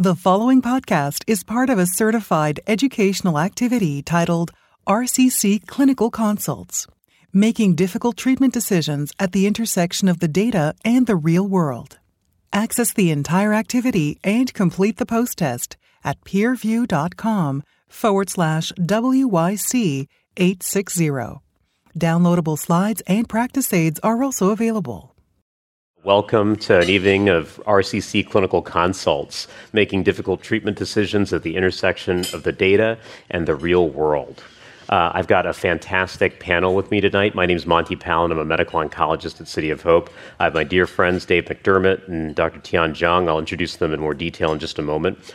The following podcast is part of a certified educational activity titled RCC Clinical Consults, making difficult treatment decisions at the intersection of the data and the real world. Access the entire activity and complete the post test at peerview.com forward slash WYC 860. Downloadable slides and practice aids are also available. Welcome to an evening of RCC clinical consults, making difficult treatment decisions at the intersection of the data and the real world. Uh, I've got a fantastic panel with me tonight. My name is Monty Pal. I'm a medical oncologist at City of Hope. I have my dear friends Dave McDermott and Dr. Tian Zhang. I'll introduce them in more detail in just a moment.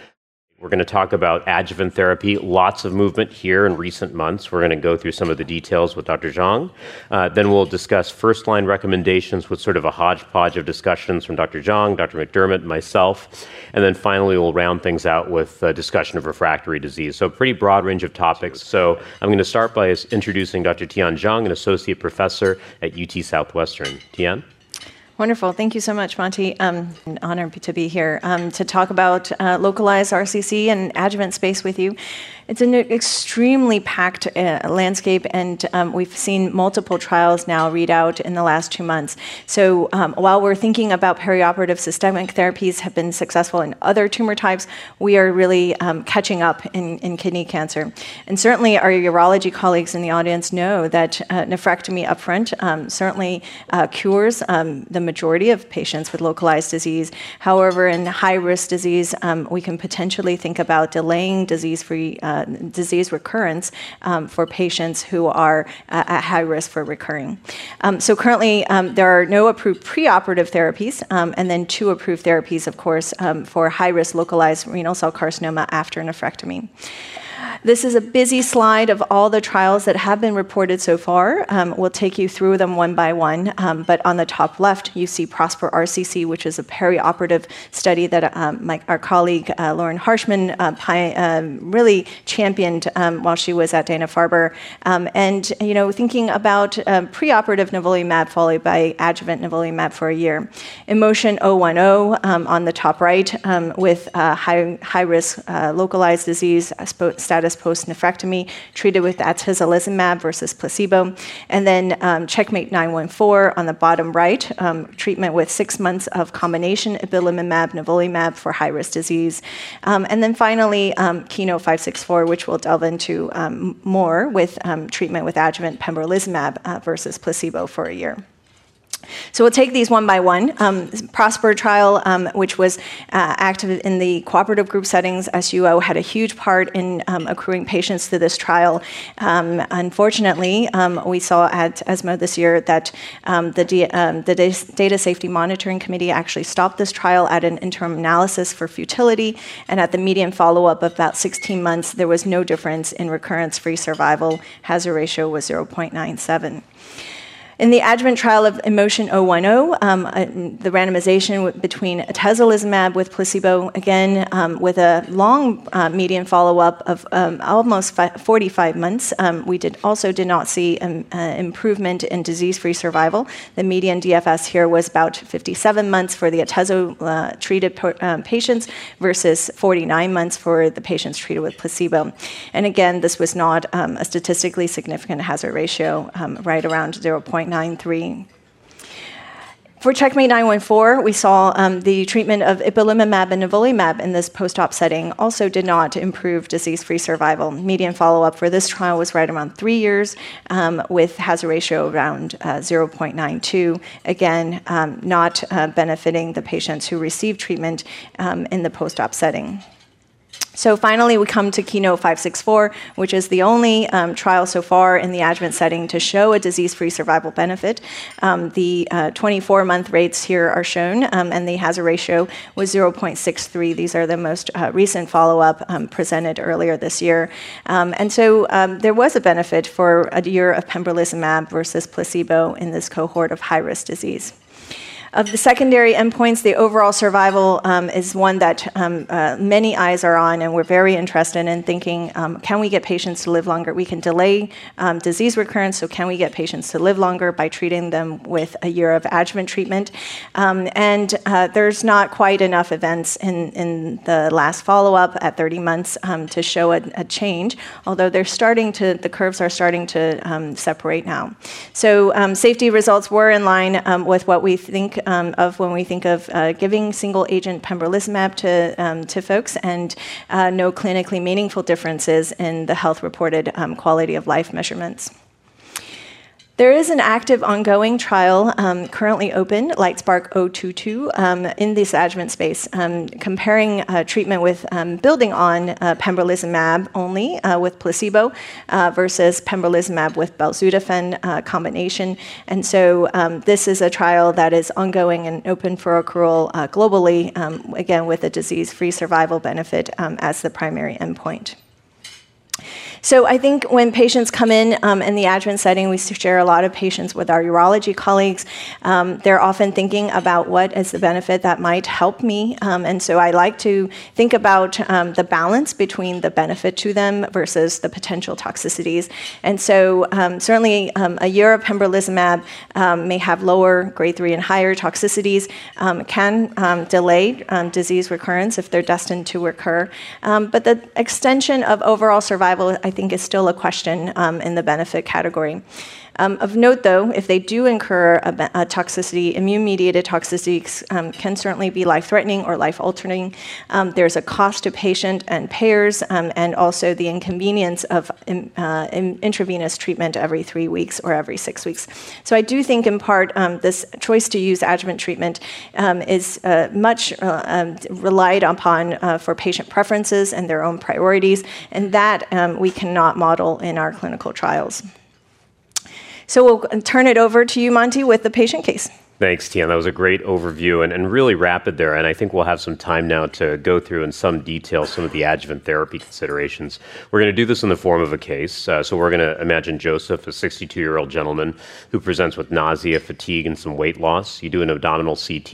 We're going to talk about adjuvant therapy. Lots of movement here in recent months. We're going to go through some of the details with Dr. Zhang. Uh, then we'll discuss first line recommendations with sort of a hodgepodge of discussions from Dr. Zhang, Dr. McDermott, myself. And then finally, we'll round things out with a discussion of refractory disease. So, a pretty broad range of topics. So, I'm going to start by introducing Dr. Tian Zhang, an associate professor at UT Southwestern. Tian? Wonderful. Thank you so much, Monty. Um, an honor to be here um, to talk about uh, localized RCC and adjuvant space with you. It's an extremely packed uh, landscape, and um, we've seen multiple trials now read out in the last two months. So um, while we're thinking about perioperative systemic therapies have been successful in other tumor types, we are really um, catching up in, in, kidney cancer. And certainly our urology colleagues in the audience know that uh, nephrectomy upfront um, certainly uh, cures um, the majority of patients with localized disease. However, in high risk disease, um, we can potentially think about delaying disease free. Uh, uh, disease recurrence um, for patients who are uh, at high risk for recurring. Um, so currently, um, there are no approved preoperative therapies, um, and then two approved therapies, of course, um, for high risk localized renal cell carcinoma after nephrectomy. This is a busy slide of all the trials that have been reported so far. Um, we'll take you through them one by one. Um, but on the top left, you see Prosper RCC, which is a perioperative study that um, my, our colleague uh, Lauren Harshman uh, pi- um, really championed um, while she was at Dana Farber. Um, and you know, thinking about preoperative nivolumab followed by adjuvant nivolumab for a year. IMmotion 010 on the top right with uh, high, high risk uh, localized disease status post nephrectomy, treated with atezolizumab versus placebo. And then um, Checkmate 914 on the bottom right, um, treatment with six months of combination ipilimumab, nivolumab for high risk disease. Um, and then finally, um, Keynote 564, which we'll delve into um, more with treatment with adjuvant pembrolizumab uh, versus placebo for a year. So we'll take these one by one. Um, Prosper trial, um, which was uh, active in the cooperative group settings, SUO had a huge part in um, accruing patients to this trial. Um, unfortunately, um, we saw at ESMO this year that um, the, D- the Data Safety Monitoring Committee actually stopped this trial at an interim analysis for futility, and at the median follow-up of about 16 months, there was no difference in recurrence-free survival. Hazard ratio was 0.97. In the adjuvant trial of IMmotion 010, um, uh, the randomization between atezolizumab with placebo, again, um, with a long uh, median follow up of um, almost 45 months, um, we did also did not see an uh, improvement in disease free survival. The median DFS here was about 57 months for the atezo uh, treated po- um, patients versus 49 months for the patients treated with placebo. And again, this was not um, a statistically significant hazard ratio, right around 0.9. 0.93. For Checkmate 914, we saw um, the treatment of ipilimumab and nivolumab in this post-op setting also did not improve disease-free survival. Median follow-up for this trial was right around three years, um, with hazard ratio around uh, 0.92. Again, um, not uh, benefiting the patients who received treatment um, in the post-op setting. So finally, we come to Keynote 564, which is the only um, trial so far in the adjuvant setting to show a disease-free survival benefit. Um, the 24-month uh, rates here are shown, um, and the hazard ratio was 0.63. These are the most uh, recent follow-up um, presented earlier this year. Um, and so um, there was a benefit for a year of pembrolizumab versus placebo in this cohort of high-risk disease. Of the secondary endpoints, the overall survival um, is one that um, uh, many eyes are on, and we're very interested in thinking um, can we get patients to live longer? We can delay um, disease recurrence, so can we get patients to live longer by treating them with a year of adjuvant treatment? Um, and uh, there's not quite enough events in, in the last follow up at 30 months um, to show a, a, change, although they're starting to, the curves are starting to separate now. So, safety results were in line with what we think um, of when we think of uh, giving single agent pembrolizumab to, um, to folks and uh, no clinically meaningful differences in the health reported um, quality of life measurements. There is an active ongoing trial um, currently open, LITESPARK 022, um, in this adjuvant space, um, comparing uh, treatment with um, building on uh, pembrolizumab only uh, with placebo uh, versus pembrolizumab with belzutifan uh, combination. And so um, this is a trial that is ongoing and open for accrual uh, globally, um, again with a disease-free survival benefit as the primary endpoint. So I think when patients come in um, in the adjuvant setting, we share a lot of patients with our urology colleagues. Um, they're often thinking about what is the benefit that might help me. Um, and so I like to think about um, the balance between the benefit to them versus the potential toxicities. And so um, certainly um, a year of pembrolizumab may have lower grade three and higher toxicities, can delay disease recurrence if they're destined to recur. but the extension of overall survival, I think is still a question um, in the benefit category. Um, of note, though, if they do incur a, a toxicity, immune mediated toxicities um, can certainly be life threatening or life altering. Um, there's a cost to patient and payers, um, and also the inconvenience of uh, intravenous treatment every three weeks or every six weeks. So, I do think, in part, um, this choice to use adjuvant treatment um, is uh, much uh, relied upon uh, for patient preferences and their own priorities, and that we cannot model in our clinical trials. So we'll turn it over to you, Monty, with the patient case. Thanks, Tian. That was a great overview and, and really rapid there. And I think we'll have some time now to go through in some detail some of the adjuvant therapy considerations. We're going to do this in the form of a case. Uh, so we're going to imagine Joseph, a 62 year old gentleman who presents with nausea, fatigue, and some weight loss. You do an abdominal CT.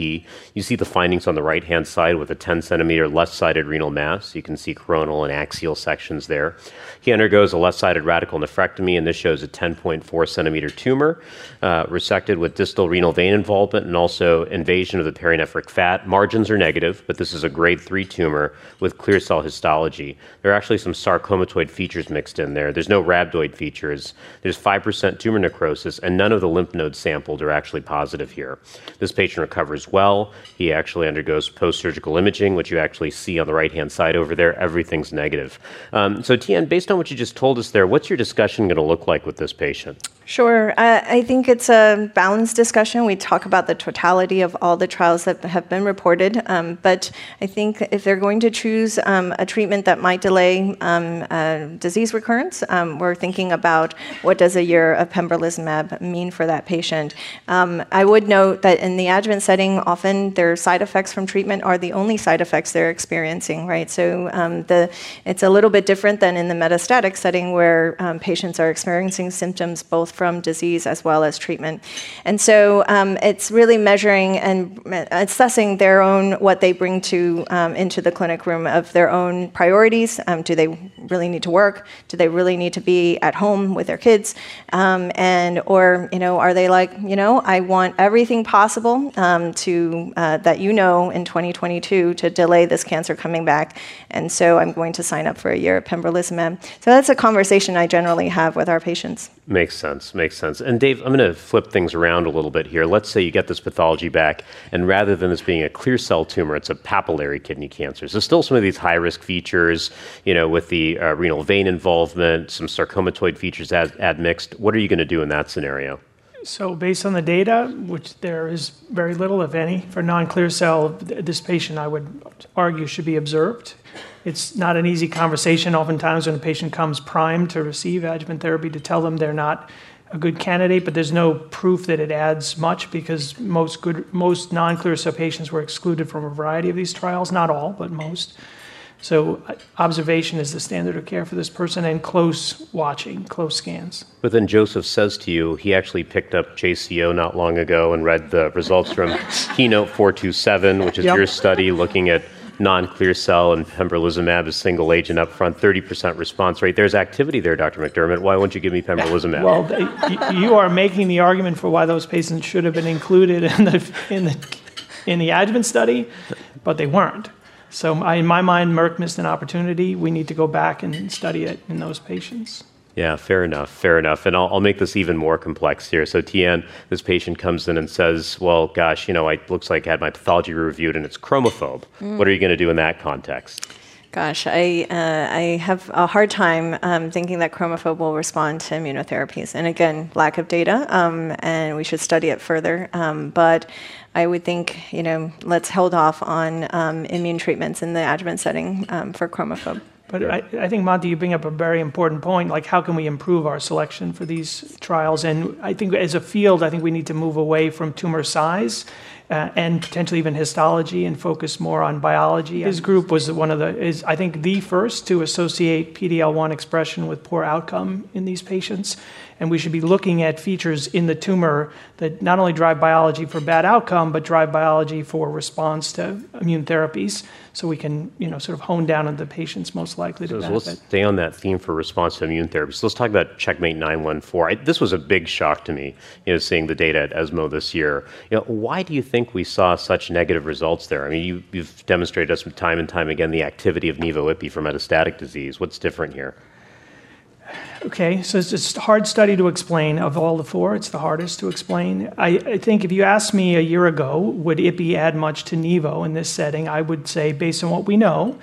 You see the findings on the right hand side with a 10 centimeter left sided renal mass. You can see coronal and axial sections there. He undergoes a left sided radical nephrectomy, and this shows a 10.4 centimeter tumor uh, resected with distal renal vein involvement involvement and also invasion of the perinephric fat. Margins are negative, but this is a grade 3 tumor with clear cell histology. There are actually some sarcomatoid features mixed in there. There's no rhabdoid features. There's 5% tumor necrosis, and none of the lymph nodes sampled are actually positive here. This patient recovers well. He actually undergoes post surgical imaging, which you actually see on the right hand side over there. Everything's negative. Um, so, Tian, based on what you just told us there, what's your discussion going to look like with this patient? Sure. Uh, I think it's a balanced discussion. We talk about the totality of all the trials that have been reported, um, but I think if they're going to choose um, a treatment that might delay uh, disease recurrence, um, we're thinking about what does a year of pembrolizumab mean for that patient. Um, I would note that in the adjuvant setting, often their side effects from treatment are the only side effects they're experiencing, right? So the, it's a little bit different than in the metastatic setting where patients are experiencing symptoms both from disease as well as treatment. And so um, it's really measuring and assessing their own, what they bring to um, into the clinic room of their own priorities. Um, do they really need to work? Do they really need to be at home with their kids? Um, and or you know, are they like, you know, I want everything possible um, to uh, that you know in 2022 to delay this cancer coming back, and so I'm going to sign up for a year of pembrolizumab. So that's a conversation I generally have with our patients. Makes sense. Makes sense. And Dave, I'm going to flip things around a little bit here. Let's say you get this pathology back, and rather than this being a clear cell tumor, it's a papillary kidney cancer. So still some of these high risk features, you know, with the uh, renal vein involvement, some sarcomatoid features ad- admixed. What are you going to do in that scenario? So, based on the data, which there is very little, if any, for non clear cell, this patient I would argue should be observed. It's not an easy conversation oftentimes when a patient comes primed to receive adjuvant therapy to tell them they're not a good candidate, but there's no proof that it adds much because most good most non-clear cell patients were excluded from a variety of these trials, not all, but most. So uh, observation is the standard of care for this person and close watching, close scans. But then Joseph says to you, he actually picked up JCO not long ago and read the results from Keynote 427, which is Yep. your study looking at non-clear cell and pembrolizumab as single agent up front, 30% response rate. There's activity there, Dr. McDermott. Why won't you give me pembrolizumab? Well, they, you are making the argument for why those patients should have been included in the, in the, in the adjuvant study, but they weren't. So I, in my mind, Merck missed an opportunity. We need to go back and study it in those patients. Yeah, fair enough, fair enough. And I'll, I'll make this even more complex here. So, Tian, this patient comes in and says, Well, gosh, you know, it looks like I had my pathology reviewed and it's chromophobe. What are you going to do in that context? Gosh, I, uh, I have a hard time um, thinking that chromophobe will respond to immunotherapies. And again, lack of data, um, and we should study it further. Um, but I would think, you know, let's hold off on um, immune treatments in the adjuvant setting um, for chromophobe. But I, I think, Monty, you bring up a very important point. Like, how can we improve our selection for these trials? And I think as a field, I think we need to move away from tumor size uh, and potentially even histology and focus more on biology. His group was one of the, is I think the first to associate PD-L1 expression with poor outcome in these patients. And we should be looking at features in the tumor that not only drive biology for bad outcome, but drive biology for response to immune therapies. So we can, you know, sort of hone down on the patients most likely to So benefit. let's stay on that theme for response to immune therapies. So let's talk about Checkmate 914. I, this was a big shock to me, you know, seeing the data at ESMO this year. You know, why do you think we saw such negative results there? I mean, you, you've demonstrated us time and time again the activity of Nivo-Ipi for metastatic disease. What's different here? Okay, so it's a hard study to explain. Of all the four, it's the hardest to explain. I, I think if you asked me a year ago, would IPI add much to Nivo in this setting, I would say, based on what we know,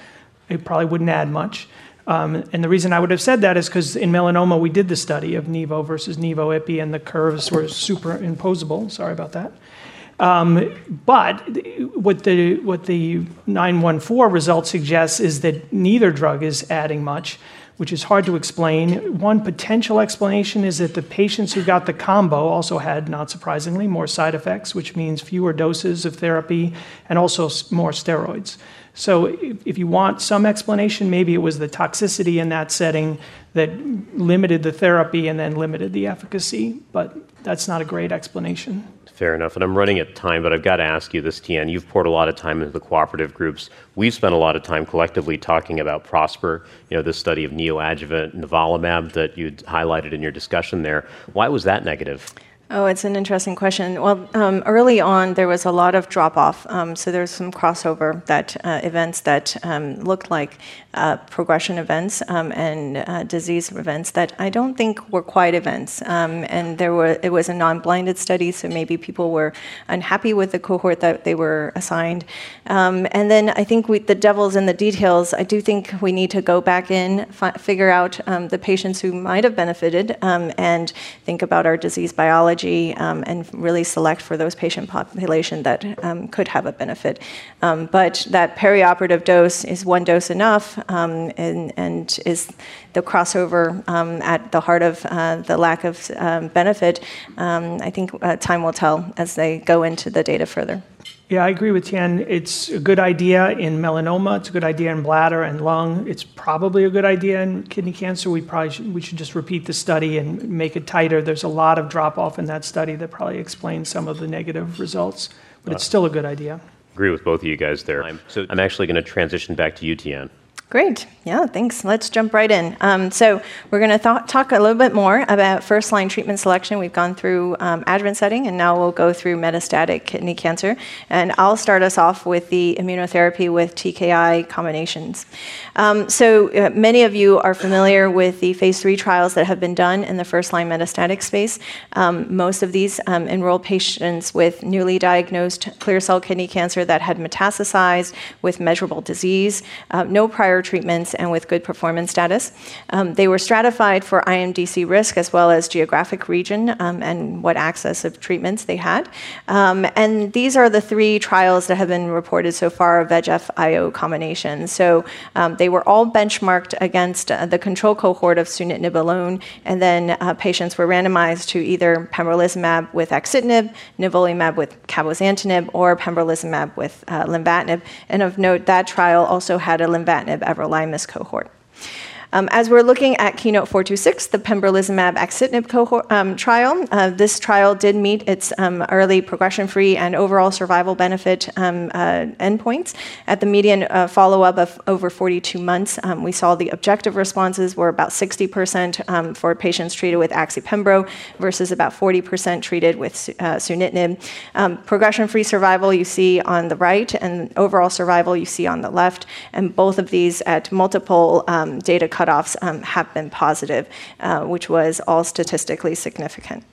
it probably wouldn't add much. Um, and the reason I would have said that is because in melanoma, we did the study of Nivo versus Nivo IPI, and the curves were superimposable. Sorry about that. Um, but what the what the 914 result suggests is that neither drug is adding much, which is hard to explain. One potential explanation is that the patients who got the combo also had, not surprisingly, more side effects, which means fewer doses of therapy and also more steroids. So, if, you want some explanation, maybe it was the toxicity in that setting that limited the therapy and then limited the efficacy, but that's not a great explanation. Fair enough. And I'm running at time, but I've got to ask you this, Tian. You've poured a lot of time into the cooperative groups. We've spent a lot of time collectively talking about Prosper, you know, this study of neoadjuvant nivolumab that you highlighted in your discussion there. Why was that negative? Oh, it's an interesting question. Well, um, early on, there was a lot of drop off. Um, so there's some crossover that uh, events that um, looked like uh, progression events um, and uh, disease events that I don't think were quite events. Um, and there were it was a non-blinded study, so maybe people were unhappy with the cohort that they were assigned. Um, and then I think we, the devil's in the details. I do think we need to go back in, fi- figure out the patients who might have benefited, and think about our disease biology um, and really select for those patient population that um, could have a benefit. Um, but that perioperative dose is one dose enough, um, and, and is the crossover at the heart of uh, the lack of benefit. I think uh, time will tell as they go into the data further. Yeah, I agree with Tian. It's a good idea in melanoma. It's a good idea in bladder and lung. It's probably a good idea in kidney cancer. We probably should, we should just repeat the study and make it tighter. There's a lot of drop off in that study that probably explains some of the negative results, but it's uh, still a good idea. Agree with both of you guys there. So I'm actually going to transition back to you, Tian. Great. Yeah, thanks. Let's jump right in. Um, so, we're going to th- talk a little bit more about first line treatment selection. We've gone through um, adjuvant setting, and now we'll go through metastatic kidney cancer. And I'll start us off with the immunotherapy with TKI combinations. Um, so, uh, many of you are familiar with the phase three trials that have been done in the first line metastatic space. Um, most of these um, enroll patients with newly diagnosed clear cell kidney cancer that had metastasized with measurable disease, uh, no prior treatments, and with good performance status. Um, they were stratified for IMDC risk as well as geographic region um, and what access of treatments they had. Um, and these are the three trials that have been reported so far of VEGF IO combinations. So um, they were all benchmarked against uh, the control cohort of sunitinib alone, and then uh, patients were randomized to either pembrolizumab with axitinib, nivolumab with cabozantinib, or pembrolizumab with uh, lenvatinib. And of note, that trial also had a lenvatinib everolimus cohort. Um, as we're looking at Keynote 426, the pembrolizumab axitinib cohort, um, trial, uh, this trial did meet its um, early progression-free and overall survival benefit um, uh, endpoints. At the median uh, follow-up of over 42 months, um, we saw the objective responses were about 60% um, for patients treated with axipembro versus about 40% treated with uh, sunitinib. progression-free survival you see on the right, and overall survival you see on the left, and both of these at multiple data cutoffs um, have been positive, uh, which was all statistically significant.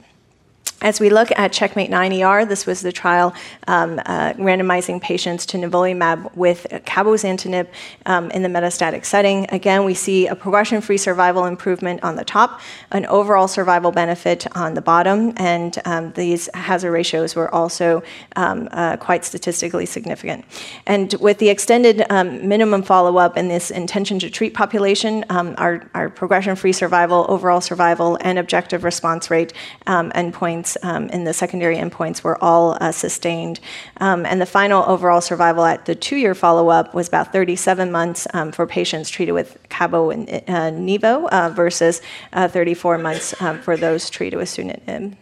As we look at Checkmate 9ER, this was the trial um, uh, randomizing patients to nivolumab with cabozantinib um, in the metastatic setting. Again, we see a progression-free survival improvement on the top, an overall survival benefit on the bottom, and um, these hazard ratios were also um, uh, quite statistically significant. And with the extended um, minimum follow-up in this intention to treat population, um, our, our progression-free survival, overall survival, and objective response rate endpoints um, in the secondary endpoints were all uh, sustained. Um, and the final overall survival at the two year follow up was about 37 months um, for patients treated with Cabo and uh, Nivo uh, versus uh, 34 months um, for those treated with sunitinib.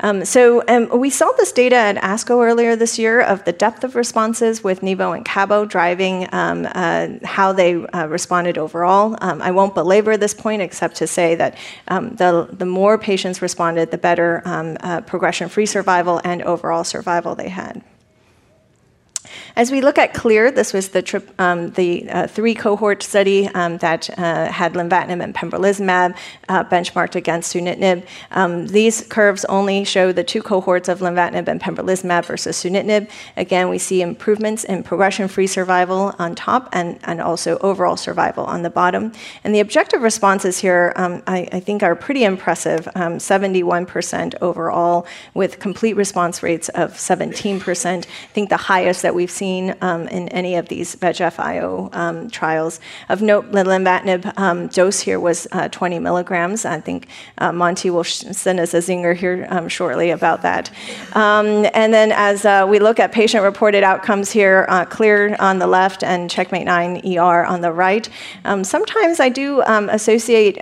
Um, so um, we saw this data at ASCO earlier this year of the depth of responses with Nivo and Cabo driving um, uh, how they uh, responded overall. Um, I won't belabor this point except to say that um, the, the more patients responded, the better um, uh, progression-free survival and overall survival they had. As we look at CLEAR, this was the, tri- um, the uh, three cohort study um, that uh, had lenvatinib and pembrolizumab uh, benchmarked against sunitinib. Um, these curves only show the two cohorts of lenvatinib and pembrolizumab versus sunitinib. Again, we see improvements in progression-free survival on top and, and also overall survival on the bottom. And the objective responses here, um, I, I, think, are pretty impressive. 71% um, overall, with complete response rates of 17%. I think the highest that we've seen um, in any of these VEGF-IO um, trials. Of note, the lenvatinib um, dose here was uh, 20 milligrams. I think uh, Monty will send us a zinger here shortly about that. And then as uh, we look at patient-reported outcomes here, clear on the left and checkmate 9 ER on the right. Sometimes I do associate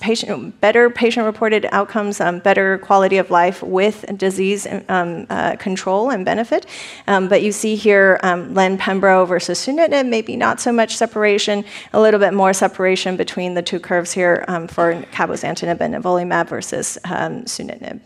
patient better patient-reported outcomes, better quality of life with disease control and benefit. but you see here, um, Len Pembro versus sunitinib, maybe not so much separation, a little bit more separation between the two curves here um, for cabozantinib and nivolumab versus um, sunitinib.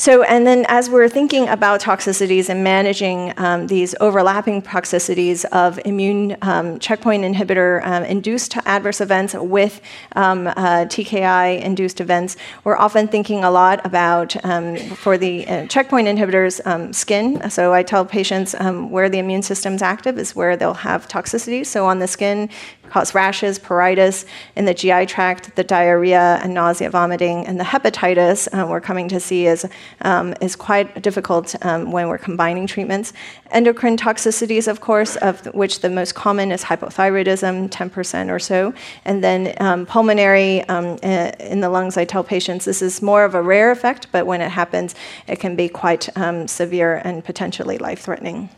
So, and then as we're thinking about toxicities and managing um, these overlapping toxicities of immune um, checkpoint inhibitor um, induced adverse events with um, uh, TKI induced events, we're often thinking a lot about, um, for the uh, checkpoint inhibitors, um, skin. So, I tell patients where the immune system's active is where they'll have toxicity. So, on the skin, cause rashes, pruritus in the GI tract, the diarrhea and nausea, vomiting, and the hepatitis uh, we're coming to see is, um, is quite difficult um, when we're combining treatments. Endocrine toxicities, of course, of which the most common is hypothyroidism, 10% or so. And then um, pulmonary um, uh, in the lungs, I tell patients this is more of a rare effect, but when it happens, it can be quite um, severe and potentially life threatening.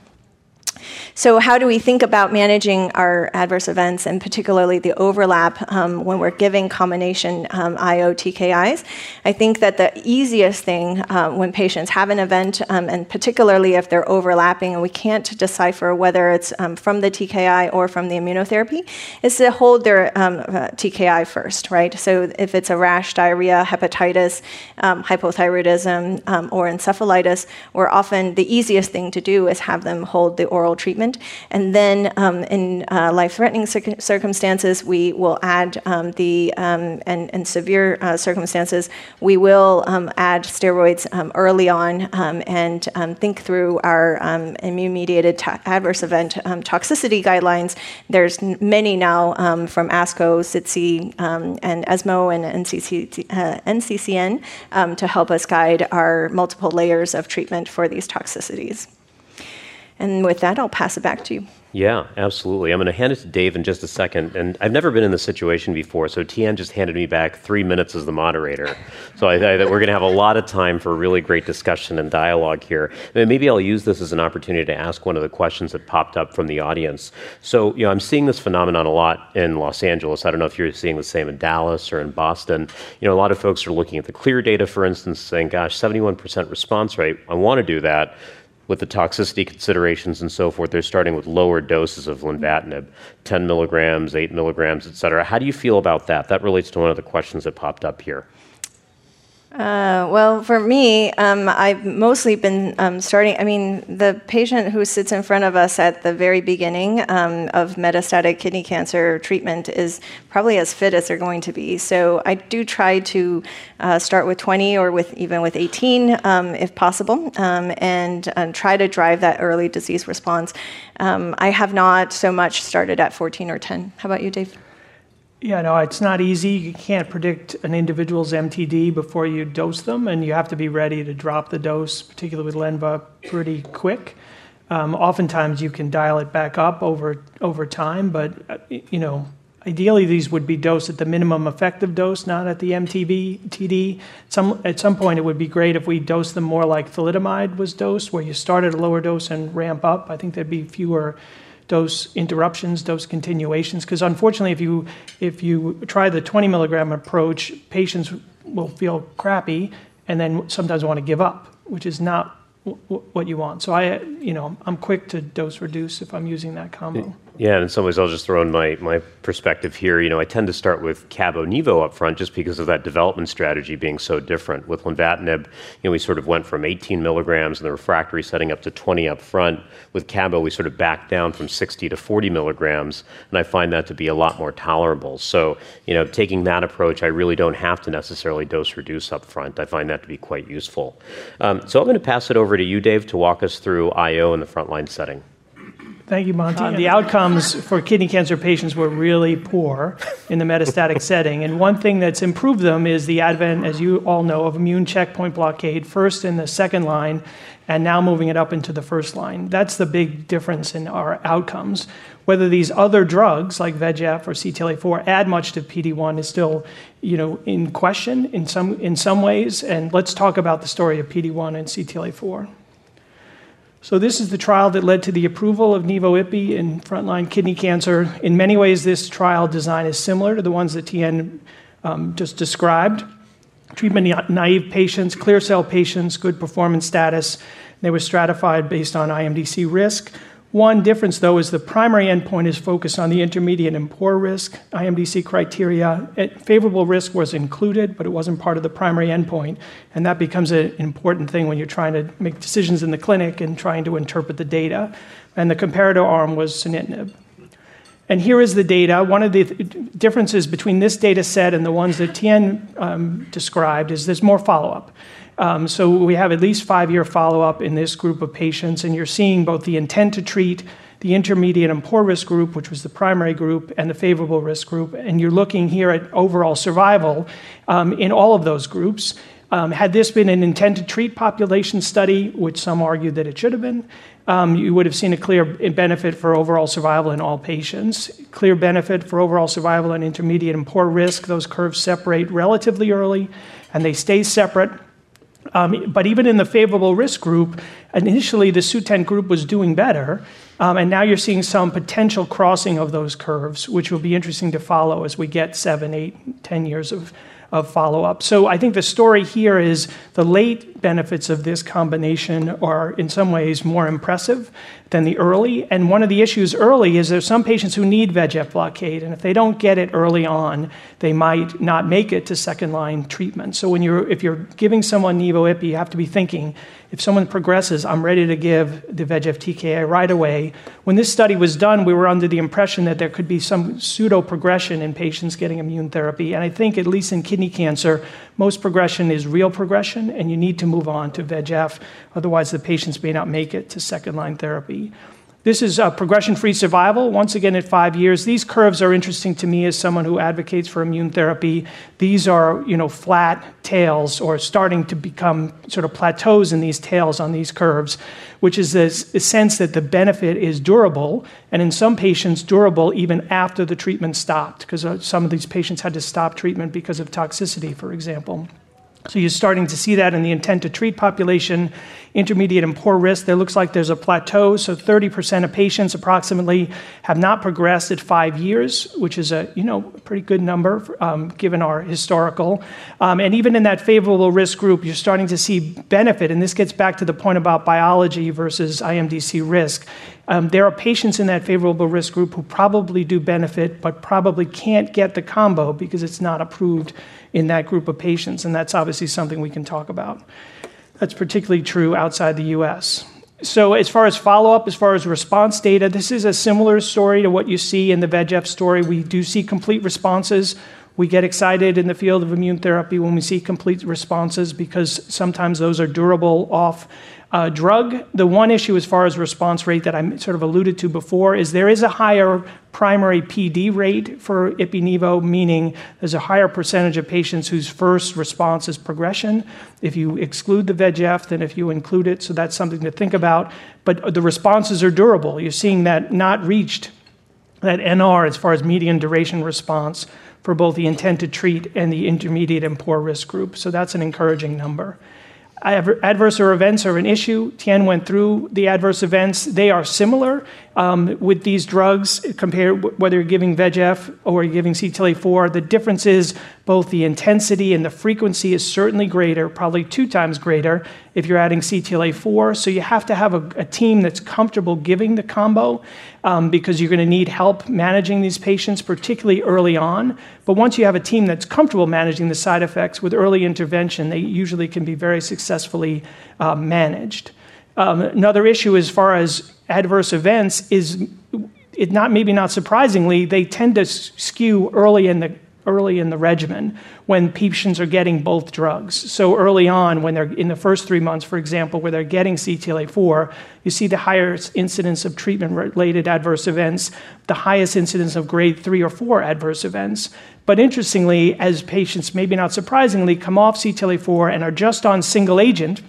So, how do we think about managing our adverse events and particularly the overlap um, when we're giving combination um, IO TKIs? I think that the easiest thing um, when patients have an event, um, and particularly if they're overlapping and we can't decipher whether it's um, from the TKI or from the immunotherapy, is to hold their um, uh, TKI first, right? So, if it's a rash, diarrhea, hepatitis, hypothyroidism, or encephalitis, we're often the easiest thing to do is have them hold the oral treatment. And then um, in uh, life threatening circumstances, we will add um, the, um, and, and, severe uh, circumstances, we will um, add steroids um, early on and think through our immune mediated adverse event toxicity guidelines. There's many now from ASCO, SITC, and ESMO and NCC, uh, NCCN to help us guide our multiple layers of treatment for these toxicities. And with that, I'll pass it back to you. Yeah, absolutely. I'm going to hand it to Dave in just a second. And I've never been in this situation before, so Tian just handed me back three minutes as the moderator. So I, I, we're going to have a lot of time for really great discussion and dialogue here. And maybe I'll use this as an opportunity to ask one of the questions that popped up from the audience. So, you know, I'm seeing this phenomenon a lot in Los Angeles. I don't know if you're seeing the same in Dallas or in Boston. You know, a lot of folks are looking at the clear data, for instance, saying, gosh, 71% response rate. I want to do that with the toxicity considerations and so forth, they're starting with lower doses of lenvatinib, 10 milligrams, 8 milligrams, et cetera. How do you feel about that? That relates to one of the questions that popped up here. Uh, well, for me, um, I've mostly been um, starting. I mean, the patient who sits in front of us at the very beginning um, of metastatic kidney cancer treatment is probably as fit as they're going to be. So I do try to uh, start with 20 or with even with 18 um, if possible, um, and, and, try to drive that early disease response. Um, I have not so much started at 14 or 10. How about you, Dave? Yeah, no, it's not easy. You can't predict an individual's MTD before you dose them, and you have to be ready to drop the dose, particularly with Lenva, pretty quick. Um, oftentimes, you can dial it back up over over time, but uh, you know, ideally, these would be dosed at the minimum effective dose, not at the MTB TD. Some at some point, it would be great if we dosed them more like thalidomide was dosed, where you start at a lower dose and ramp up. I think there'd be fewer dose interruptions, dose continuations. Because unfortunately, if you if you try the 20 milligram approach, patients will feel crappy and then sometimes want to give up, which is not what you want. So I, you know, I'm quick to dose reduce if I'm using that combo. Yeah, in some ways, I'll just throw in my, my perspective here. You know, I tend to start with Cabo Nivo up front just because of that development strategy being so different. With lenvatinib, you know, we sort of went from 18 milligrams in the refractory setting up to 20 up front. With Cabo, we sort of backed down from 60 to 40 milligrams, and I find that to be a lot more tolerable. So, you know, taking that approach, I really don't have to necessarily dose reduce up front. I find that to be quite useful. Um, so I'm going to pass it over to you, Dave, to walk us through IO in the frontline setting. Thank you, Monty. The outcomes for kidney cancer patients were really poor in the metastatic setting. And one thing that's improved them is the advent, as you all know, of immune checkpoint blockade, first in the second line, and now moving it up into the first line. That's the big difference in our outcomes. Whether these other drugs like VEGF or CTLA4 add much to PD1 is still, you know, in question in some in some ways. And let's talk about the story of PD1 and CTLA4. So, this is the trial that led to the approval of Nivo-IPI in frontline kidney cancer. In many ways, this trial design is similar to the ones that Tian um, just described. Treatment naive patients, clear cell patients, good performance status. They were stratified based on IMDC risk. One difference, though, is the primary endpoint is focused on the intermediate and poor risk IMDC criteria. It, favorable risk was included, but it wasn't part of the primary endpoint. And that becomes an important thing when you're trying to make decisions in the clinic and trying to interpret the data. And the comparator arm was sunitinib. And here is the data. One of the th- differences between this data set and the ones that Tian um, described is there's more follow up. Um, so we have at least five-year follow-up in this group of patients, and you're seeing both the intent to treat, the intermediate and poor risk group, which was the primary group, and the favorable risk group. And you're looking here at overall survival um, in all of those groups. Um, had this been an intent to treat population study, which some argue that it should have been, you would have seen a clear benefit for overall survival in all patients. Clear benefit for overall survival in intermediate and poor risk. Those curves separate relatively early, and they stay separate um, but even in the favorable risk group, initially the Sutent group was doing better, um, and now you're seeing some potential crossing of those curves, which will be interesting to follow as we get seven, eight, ten years of of follow up. So I think the story here is the late benefits of this combination are in some ways more impressive than the early. And one of the issues early is there's some patients who need VEGF blockade, and if they don't get it early on, they might not make it to second line treatment. So when you're if you're giving someone Nivo-IPI, you have to be thinking if someone progresses, I'm ready to give the VEGF TKI right away. When this study was done, we were under the impression that there could be some pseudo progression in patients getting immune therapy. And I think, at least in kidney cancer, most progression is real progression, and you need to move on to VEGF. Otherwise, the patients may not make it to second line therapy. This is uh, progression free survival, once again at five years. These curves are interesting to me as someone who advocates for immune therapy. These are you know, flat tails or starting to become sort of plateaus in these tails on these curves, which is a, a sense that the benefit is durable, and in some patients, durable even after the treatment stopped, because uh, some of these patients had to stop treatment because of toxicity, for example. So you're starting to see that in the intent to treat population, intermediate and poor risk. There looks like there's a plateau. So 30% of patients approximately have not progressed at five years, which is a you know pretty good number um, given our historical. Um, and even in that favorable risk group, you're starting to see benefit. And this gets back to the point about biology versus IMDC risk. Um, there are patients in that favorable risk group who probably do benefit, but probably can't get the combo because it's not approved in that group of patients, and that's obviously something we can talk about. That's particularly true outside the US. So, as far as follow up, as far as response data, this is a similar story to what you see in the VEGF story. We do see complete responses. We get excited in the field of immune therapy when we see complete responses because sometimes those are durable off uh, drug, the one issue as far as response rate that I sort of alluded to before is there is a higher primary PD rate for Ipi/Nivo, meaning there's a higher percentage of patients whose first response is progression. If you exclude the VEGF than if you include it, so that's something to think about. But the responses are durable. You're seeing that not reached, that NR as far as median duration response for both the intent to treat and the intermediate and poor risk group. So that's an encouraging number. Adverse events are an issue. Tian went through the adverse events. They are similar um, with these drugs compared whether you're giving VEGF or you're giving CTLA4. The difference is both the intensity and the frequency is certainly greater, probably two times greater if you're adding CTLA4. So you have to have a, a team that's comfortable giving the combo um, because you're going to need help managing these patients, particularly early on. But once you have a team that's comfortable managing the side effects with early intervention, they usually can be very successfully uh, managed. Um, another issue as far as adverse events is it not maybe not surprisingly they tend to skew early in the early in the regimen when patients are getting both drugs. So early on, when they're in the first three months, for example, where they're getting CTLA4, you see the highest incidence of treatment-related adverse events, the highest incidence of grade three or four adverse events. But interestingly, as patients, maybe not surprisingly, come off CTLA4 and are just on single agent,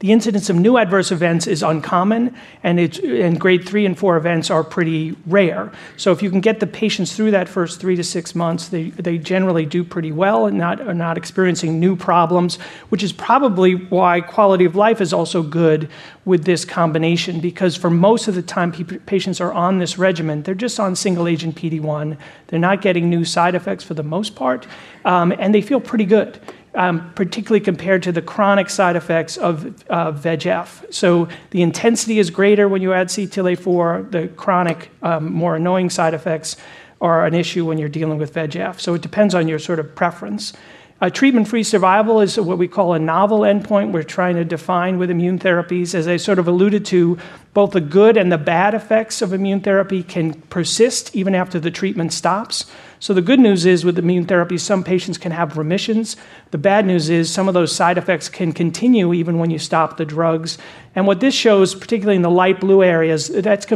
the incidence of new adverse events is uncommon, and, and grade three and four events are pretty rare. So if you can get the patients through that first three to six months, they, they generally do pretty well and not, are not experiencing new problems, which is probably why quality of life is also good with this combination, because for most of the time patients are on this regimen, they're just on single agent PD1. They're not getting new side effects for the most part, um, and they feel pretty good um, particularly compared to the chronic side effects of uh, VEGF. So the intensity is greater when you add CTLA4. The chronic, um, more annoying side effects are an issue when you're dealing with VEGF. So it depends on your sort of preference. Uh, treatment free survival is what we call a novel endpoint we're trying to define with immune therapies. As I sort of alluded to, both the good and the bad effects of immune therapy can persist even after the treatment stops. So, the good news is with immune therapy, some patients can have remissions. The bad news is some of those side effects can continue even when you stop the drugs. And what this shows, particularly in the light blue areas, that's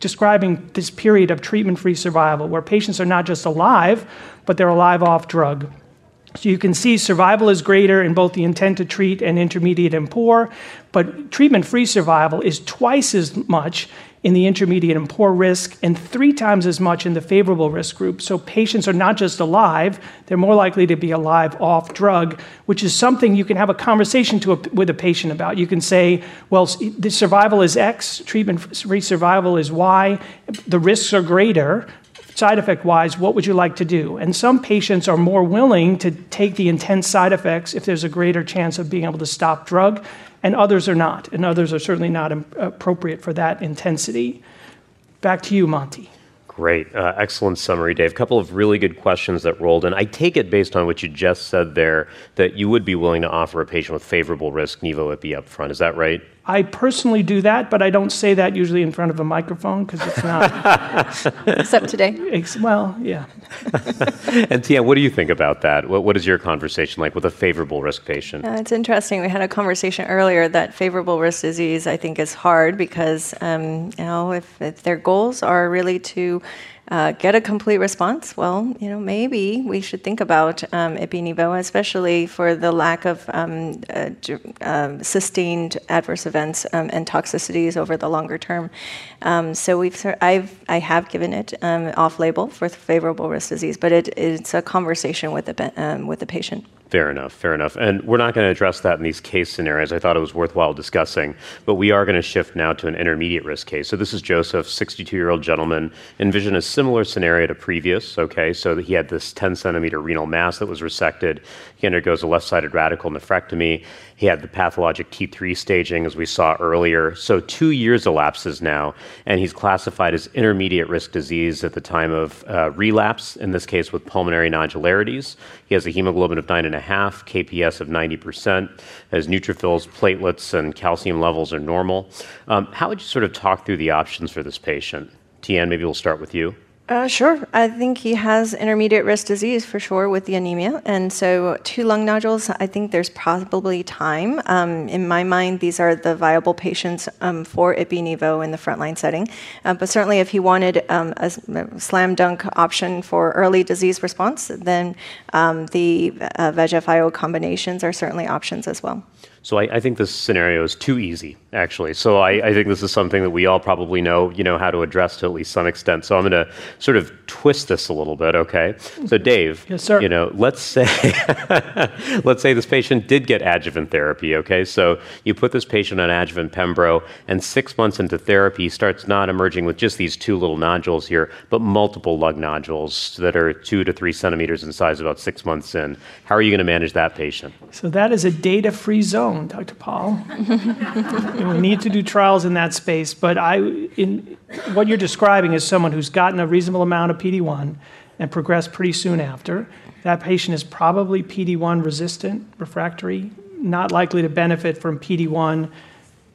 describing this period of treatment free survival where patients are not just alive, but they're alive off drug. So you can see survival is greater in both the intent to treat and intermediate and poor, but treatment free survival is twice as much in the intermediate and poor risk and three times as much in the favorable risk group. So patients are not just alive, they're more likely to be alive off drug, which is something you can have a conversation a, with a patient about. You can say, well, the survival is X, treatment free survival is Y, the risks are greater side effect wise, what would you like to do? And some patients are more willing to take the intense side effects if there's a greater chance of being able to stop drug, and others are not. And others are certainly not appropriate for that intensity. Back to you, Monty. Great. Uh, excellent summary, Dave. A couple of really good questions that rolled in. I take it based on what you just said there that you would be willing to offer a patient with favorable risk Nivo Ipi up front. Is that right? I personally do that, but I don't say that usually in front of a microphone because it's not. Except today. It's, well, yeah. and Tian, what do you think about that? What, what is your conversation like with a favorable risk patient? Uh, it's interesting. We had a conversation earlier that favorable risk disease, I think, is hard because um, you know if, if their goals are really to uh, get a complete response, well, you know, maybe we should think about um, ipi-nivo, especially for the lack of um, uh, uh, sustained adverse events um, and toxicities over the longer term. Um, so we've, I've, I have given it um, off-label for favorable risk disease, but it, it's a conversation with the um, with the patient. Fair enough, fair enough. And we're not going to address that in these case scenarios. I thought it was worthwhile discussing, but we are going to shift now to an intermediate risk case. So this is Joseph, 62 year old gentleman. Envision a similar scenario to previous, okay? So he had this 10 centimeter renal mass that was resected. He undergoes a left sided radical nephrectomy. He had the pathologic T3 staging, as we saw earlier. So two years elapses now, and he's classified as intermediate risk disease at the time of uh, relapse, in this case with pulmonary nodularities. He has a hemoglobin of 9.5, KPS of 90%. as neutrophils, platelets, and calcium levels are normal. Um, how would you sort of talk through the options for this patient? Tian, maybe we'll start with you. Uh, sure. I think he has intermediate risk disease for sure with the anemia. And so, two lung nodules, I think there's probably time. Um, in my mind, these are the viable patients um, for ipi-nivo in the frontline setting. Uh, but certainly, if he wanted um, a, a, slam dunk option for early disease response, then um, the uh, VEGF IO combinations are certainly options as well. So I, I, think this scenario is too easy, actually. So I, I, think this is something that we all probably know, you know, how to address to at least some extent. So I'm going to sort of twist this a little bit, okay? So Dave, yes, sir. You know, let's say, let's say this patient did get adjuvant therapy, okay? So you put this patient on adjuvant pembro, and six months into therapy, starts not emerging with just these two little nodules here, but multiple lung nodules that are two to three centimeters in size, about six months in. How are you going to manage that patient? So that is a data-free zone Dr. Pal. we need to do trials in that space, but I, in, what you're describing is someone who's gotten a reasonable amount of PD-1 and progressed pretty soon after. That patient is probably PD-1 resistant, refractory, not likely to benefit from PD-1.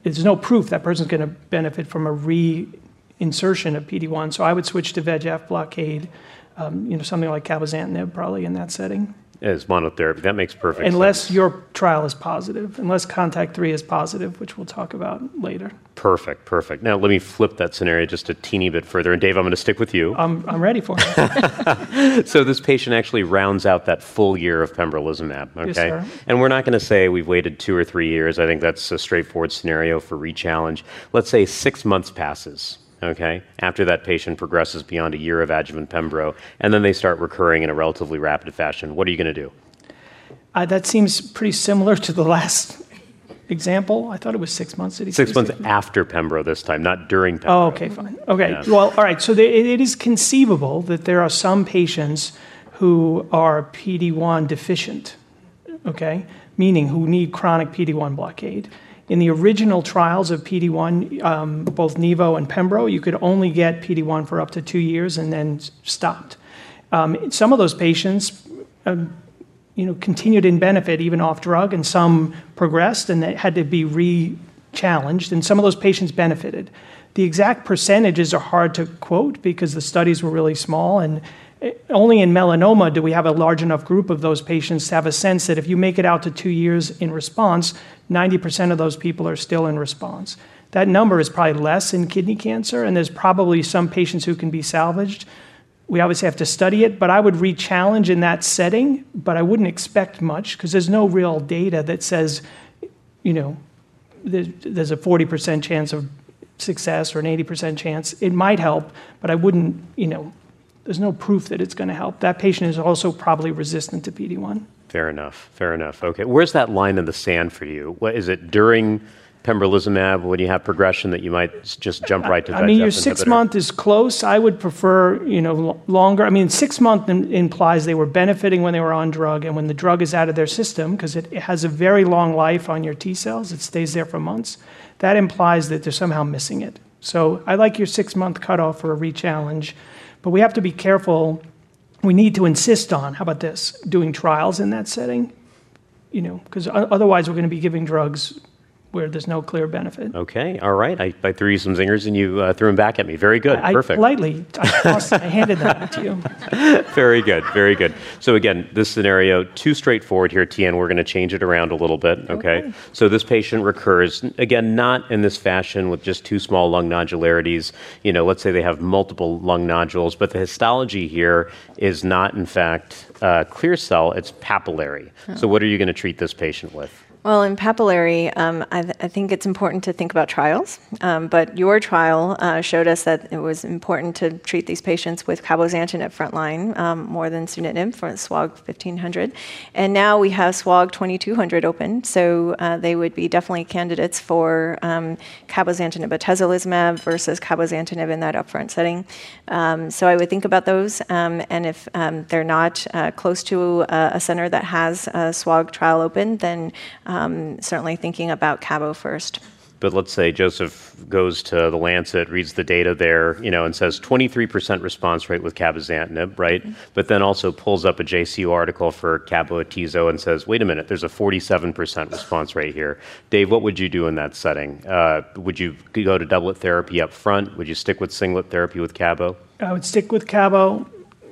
There's no proof that person's going to benefit from a reinsertion of PD-1, so I would switch to VEGF blockade, um, you know, something like cabozantinib probably in that setting as monotherapy. That makes perfect unless sense. your trial is positive, unless contact three is positive, which we'll talk about later. Perfect, perfect. Now let me flip that scenario just a teeny bit further. And Dave, I'm going to stick with you. I'm, I'm ready for it. so this patient actually rounds out that full year of pembrolizumab. Okay, yes, and we're not going to say we've waited two or three years. I think that's a straightforward scenario for rechallenge. Let's say six months passes okay, after that patient progresses beyond a year of adjuvant pembro, and then they start recurring in a relatively rapid fashion, what are you going to do? Uh, that seems pretty similar to the last example. I thought it was six months. He six months six after pembro this time, not during pembro. Oh, okay, fine. Okay, yeah. well, all right. So they, it is conceivable that there are some patients who are PD-1 deficient, okay, meaning who need chronic PD-1 blockade. In the original trials of PD-1, um, both Nivo and Pembro, you could only get PD-1 for up to two years and then stopped. Um, some of those patients, um, you know, continued in benefit even off drug, and some progressed and they had to be re-challenged, and some of those patients benefited. The exact percentages are hard to quote because the studies were really small, and only in melanoma do we have a large enough group of those patients to have a sense that if you make it out to two years in response, 90% of those people are still in response. That number is probably less in kidney cancer, and there's probably some patients who can be salvaged. We obviously have to study it, but I would re challenge in that setting, but I wouldn't expect much because there's no real data that says, you know, there's a 40% chance of success or an 80% chance. It might help, but I wouldn't, you know, there's no proof that it's going to help. That patient is also probably resistant to PD-1. Fair enough. Fair enough. Okay. Where's that line in the sand for you? What is it during pembrolizumab when you have progression that you might just jump right to? That? I mean, your six month is close. I would prefer you know longer. I mean, six month implies they were benefiting when they were on drug, and when the drug is out of their system because it, it has a very long life on your T cells, it stays there for months. That implies that they're somehow missing it. So I like your six month cutoff for a rechallenge. But we have to be careful. We need to insist on, how about this, doing trials in that setting? You know, because otherwise we're going to be giving drugs where there's no clear benefit. Okay, all right. I, I threw you some zingers and you uh, threw them back at me. Very good. I Perfect. politely, I, tossed- I handed that to you. Very good, very good. So again, this scenario too straightforward here, Tian. We're going to change it around a little bit. Okay. So this patient recurs again, not in this fashion with just two small lung nodularities. You know, let's say they have multiple lung nodules, but the histology here is not, in fact, uh, clear cell. It's papillary. So what are you going to treat this patient with? Well, in papillary, um, I, th- I think it's important to think about trials. Um, but your trial uh, showed us that it was important to treat these patients with cabozantinib frontline um, more than sunitinib for SWOG 1500. And now we have SWOG 2200 open, so uh, they would be definitely candidates for um, cabozantinib atezolizumab versus cabozantinib in that upfront setting. Um, so I would think about those, um, and if um, they're not uh, close to a, a center that has a SWOG trial open, then um, certainly thinking about Cabo first. But let's say Joseph goes to the Lancet, reads the data there, you know, and says 23% response rate with cabozantinib, right? But then also pulls up a JCO article for cabo-atezo and says, wait a minute, there's a 47% response rate here. Dave, what would you do in that setting? Uh, would you go to doublet therapy up front? Would you stick with singlet therapy with cabo? I would stick with Cabo,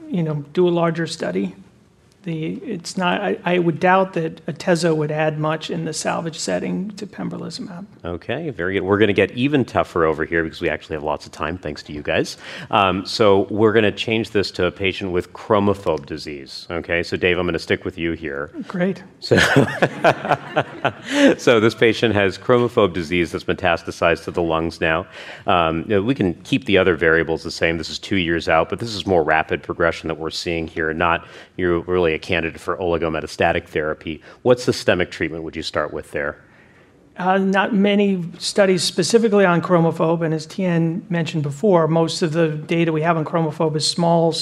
you know, do a larger study. The, it's not, I, I would doubt that Atezo would add much in the salvage setting to pembrolizumab. Okay, very good. We're going to get even tougher over here because we actually have lots of time, thanks to you guys. Um, so we're going to change this to a patient with chromophobe disease. Okay, so Dave, I'm going to stick with you here. Great. So, so this patient has chromophobe disease that's metastasized to the lungs now. Um, you know, we can keep the other variables the same. This is two years out, but this is more rapid progression that we're seeing here. Not you're really a candidate for oligometastatic therapy. What systemic treatment would you start with there? Uh, not many studies specifically on chromophobe, and as Tian mentioned before, most of the data we have on chromophobe is small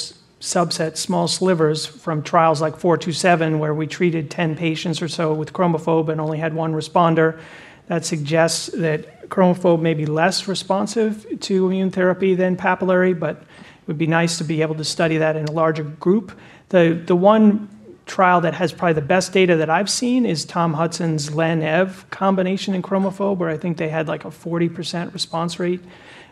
subsets, small slivers from trials like 427, where we treated 10 patients or so with chromophobe and only had one responder. That suggests that chromophobe may be less responsive to immune therapy than papillary, but it would be nice to be able to study that in a larger group. The, one trial that has probably the best data that I've seen is Tom Hutson's Len-Ev combination in chromophobe, where I think they had like a 40% response rate.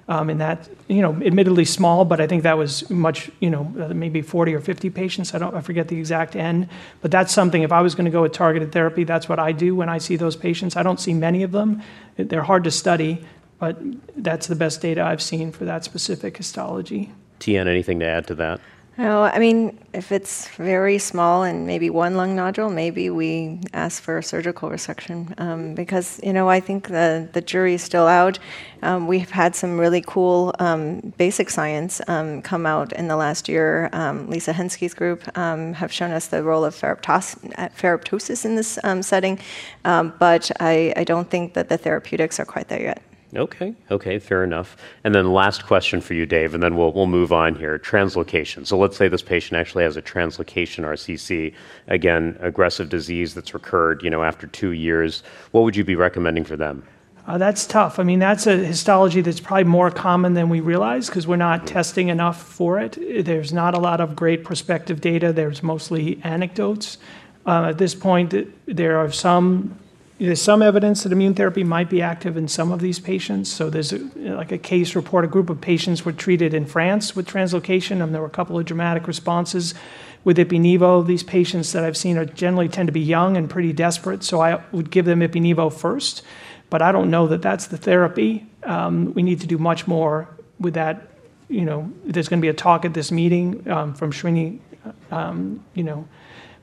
Um, in that, you know, admittedly small, but I think that was much, you know, uh, maybe 40 or 50 patients. I forget the exact N, but that's something. If I was going to go with targeted therapy, that's what I do when I see those patients. I don't see many of them; they're hard to study, but that's the best data I've seen for that specific histology. Tian, anything to add to that? Oh, I mean, if it's very small and maybe one lung nodule, maybe we ask for a surgical resection um, because you know I think the the jury is still out. Um, we've had some really cool um, basic science um, come out in the last year. Um, Lisa Henske's group um, have shown us the role of ferroptos- ferroptosis in this setting, but I, I don't think that the therapeutics are quite there yet. Okay, okay, fair enough. And then last question for you, Dave, and then we'll, we'll move on here. Translocation. So let's say this patient actually has a translocation RCC, again, aggressive disease that's recurred, you know, after two years. What would you be recommending for them? Uh, that's tough. I mean, that's a histology that's probably more common than we realize because we're not testing enough for it. There's not a lot of great prospective data. There's mostly anecdotes. Uh, at this point, there are some there's some evidence that immune therapy might be active in some of these patients. So there's a, like a case report. A group of patients were treated in France with translocation, and there were a couple of dramatic responses with ipi-nivo. These patients that I've seen are generally tend to be young and pretty desperate, so I would give them ipi-nivo first. But I don't know that that's the therapy. Um, we need to do much more with that. You know, there's going to be a talk at this meeting um, from Srini, um, you know,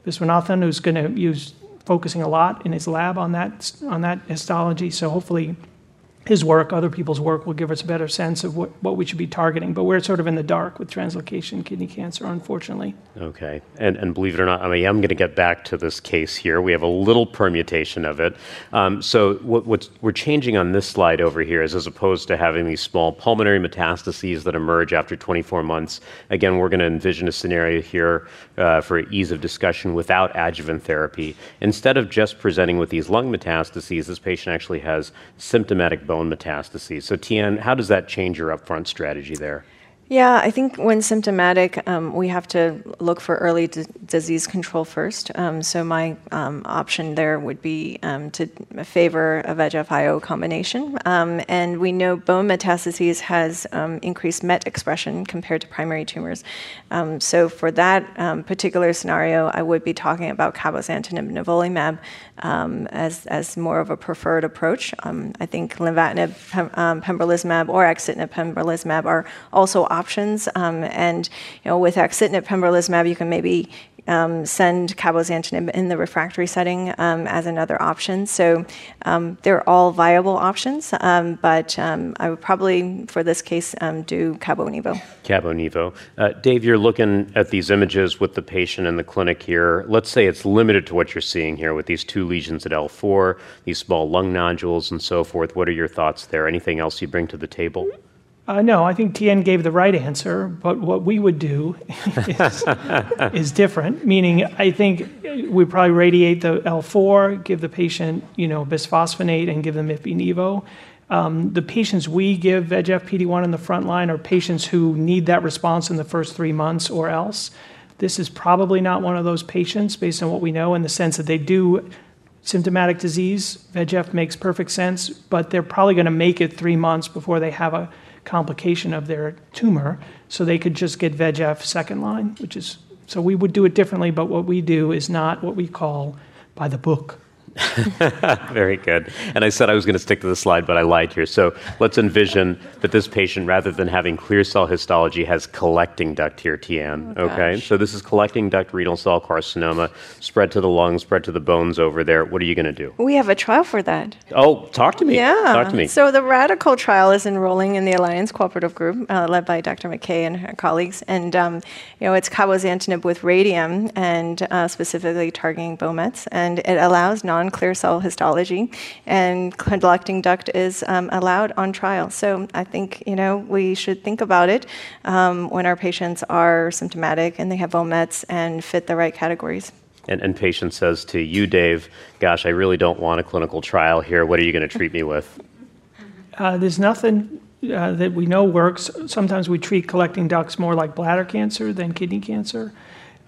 Viswanathan, who's going to use focusing a lot in his lab on that on that histology. So hopefully, his work, other people's work, will give us a better sense of what, what we should be targeting. But we're sort of in the dark with translocation kidney cancer, unfortunately. Okay, and and believe it or not, I mean, I'm going to get back to this case here. We have a little permutation of it. Um, so what what's, we're changing on this slide over here is as opposed to having these small pulmonary metastases that emerge after 24 months. Again, we're going to envision a scenario here uh, for ease of discussion without adjuvant therapy. Instead of just presenting with these lung metastases, this patient actually has symptomatic bone metastases. So, Tian, how does that change your upfront strategy there? Yeah, I think when symptomatic, um, we have to look for early d- disease control first. Um, so my um, option there would be um, to favor a VEGF-IO combination. Um, and we know bone metastases has um, increased MET expression compared to primary tumors. so for that particular scenario, I would be talking about cabozantinib nivolumab as, as more of a preferred approach. I think lenvatinib, pem- pembrolizumab, or axitinib pembrolizumab are also options. Um, and you know, with axitinib pembrolizumab, you can maybe um, send cabozantinib in the refractory setting um, as another option. So um, they're all viable options, um, but um, I would probably, for this case, um, do cabo-nivo. Cabo-nivo. Uh, Dave, you're looking at these images with the patient in the clinic here. Let's say it's limited to what you're seeing here with these two lesions at L4, these small lung nodules, and so forth. What are your thoughts there? Anything else you bring to the table? Uh, no, I think Tian gave the right answer, but what we would do is, is different. Meaning, I think we probably radiate the L4, give the patient, you know, bisphosphonate, and give them ipi-nivo. Um, the patients we give VEGF PD1 in the front line are patients who need that response in the first three months or else. This is probably not one of those patients based on what we know in the sense that they do symptomatic disease. VEGF makes perfect sense, but they're probably going to make it three months before they have a complication of their tumor, so they could just get VEGF second line, which is so we would do it differently, but what we do is not what we call by the book. Very good. And I said I was going to stick to the slide, but I lied here. So let's envision that this patient, rather than having clear cell histology, has collecting duct here, Tian. Oh, okay. Gosh. So this is collecting duct renal cell carcinoma, spread to the lungs, spread to the bones over there. What are you going to do? We have a trial for that. Oh, talk to me. Yeah. Talk to me. So the RADICAL trial is enrolling in the Alliance Cooperative Group, uh, led by Dr. McKay and her colleagues. And, um, you know, it's cabozantinib with radium and uh, specifically targeting bone mets. And it allows non clear cell histology, and collecting duct is um, allowed on trial. So I think you know we should think about it um, when our patients are symptomatic and they have OMETs and fit the right categories. And, and patient says to you, Dave, "Gosh, I really don't want a clinical trial here. What are you going to treat me with?" Uh, there's nothing uh, that we know works. Sometimes we treat collecting ducts more like bladder cancer than kidney cancer.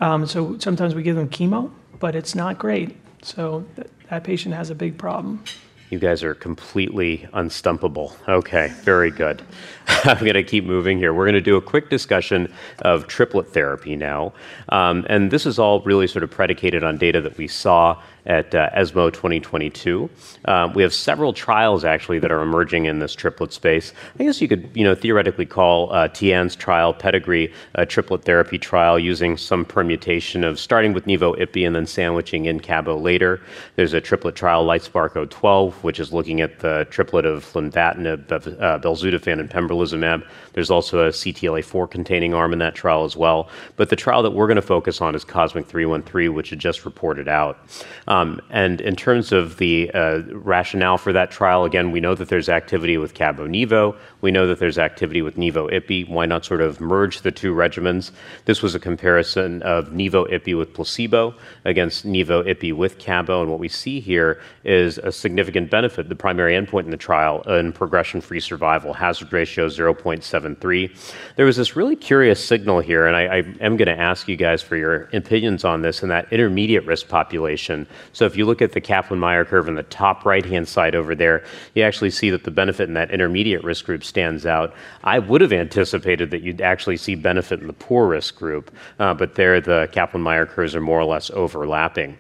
Um, so sometimes we give them chemo, but it's not great. So th- that patient has a big problem. You guys are completely unstumpable. Okay, very good. I'm going to keep moving here. We're going to do a quick discussion of triplet therapy now. Um, and this is all really sort of predicated on data that we saw at uh, ESMO 2022. Um, we have several trials actually that are emerging in this triplet space. I guess you could, you know, theoretically call uh, Tian's trial PDIGREE a triplet therapy trial using some permutation of starting with Nivo Ipi and then sandwiching in Cabo later. There's a triplet trial LITESPARK 012, which is looking at the triplet of lenvatinib, uh, belzutifan, and pembrolizumab. There's also a CTLA4 containing arm in that trial as well. But the trial that we're going to focus on is Cosmic 313, which had just reported out. And in terms of the uh, rationale for that trial, again, we know that there's activity with Cabo Nivo. We know that there's activity with Nivo Ipi. Why not sort of merge the two regimens? This was a comparison of Nivo Ipi with placebo against Nivo Ipi with Cabo. And what we see here is a significant benefit. The primary endpoint in the trial in progression free survival, hazard ratio 0.73. There was this really curious signal here, and I, am going to ask you guys for your opinions on this in that intermediate risk population if you look at the Kaplan-Meier curve in the top right-hand side over there, you actually see that the benefit in that intermediate risk group stands out. I would have anticipated that you'd actually see benefit in the poor risk group, uh, but there the Kaplan-Meier curves are more or less overlapping.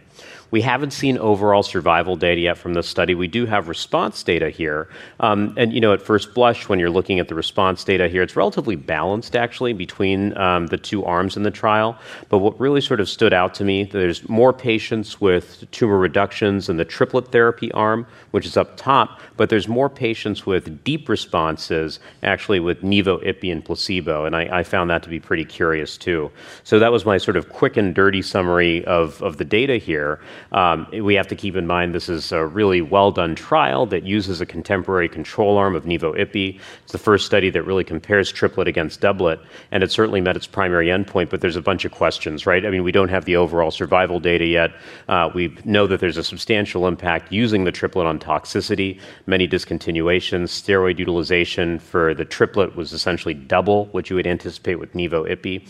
We haven't seen overall survival data yet from this study. We do have response data here. Um, and, you know, at first blush, when you're looking at the response data here, it's relatively balanced actually between um, the two arms in the trial. But what really sort of stood out to me, there's more patients with tumor reductions in the triplet therapy arm, which is up top, but there's more patients with deep responses actually with Nivo, Ipi, and placebo. And I, I found that to be pretty curious too. So that was my sort of quick and dirty summary of, of the data here. Um, we have to keep in mind this is a really well-done trial that uses a contemporary control arm of Nivo/Ipi. It's the first study that really compares triplet against doublet, and it certainly met its primary endpoint, but there's a bunch of questions, right? I mean, we don't have the overall survival data yet. Uh, we know that there's a substantial impact using the triplet on toxicity, many discontinuations. Steroid utilization for the triplet was essentially double what you would anticipate with Nivo/Ipi.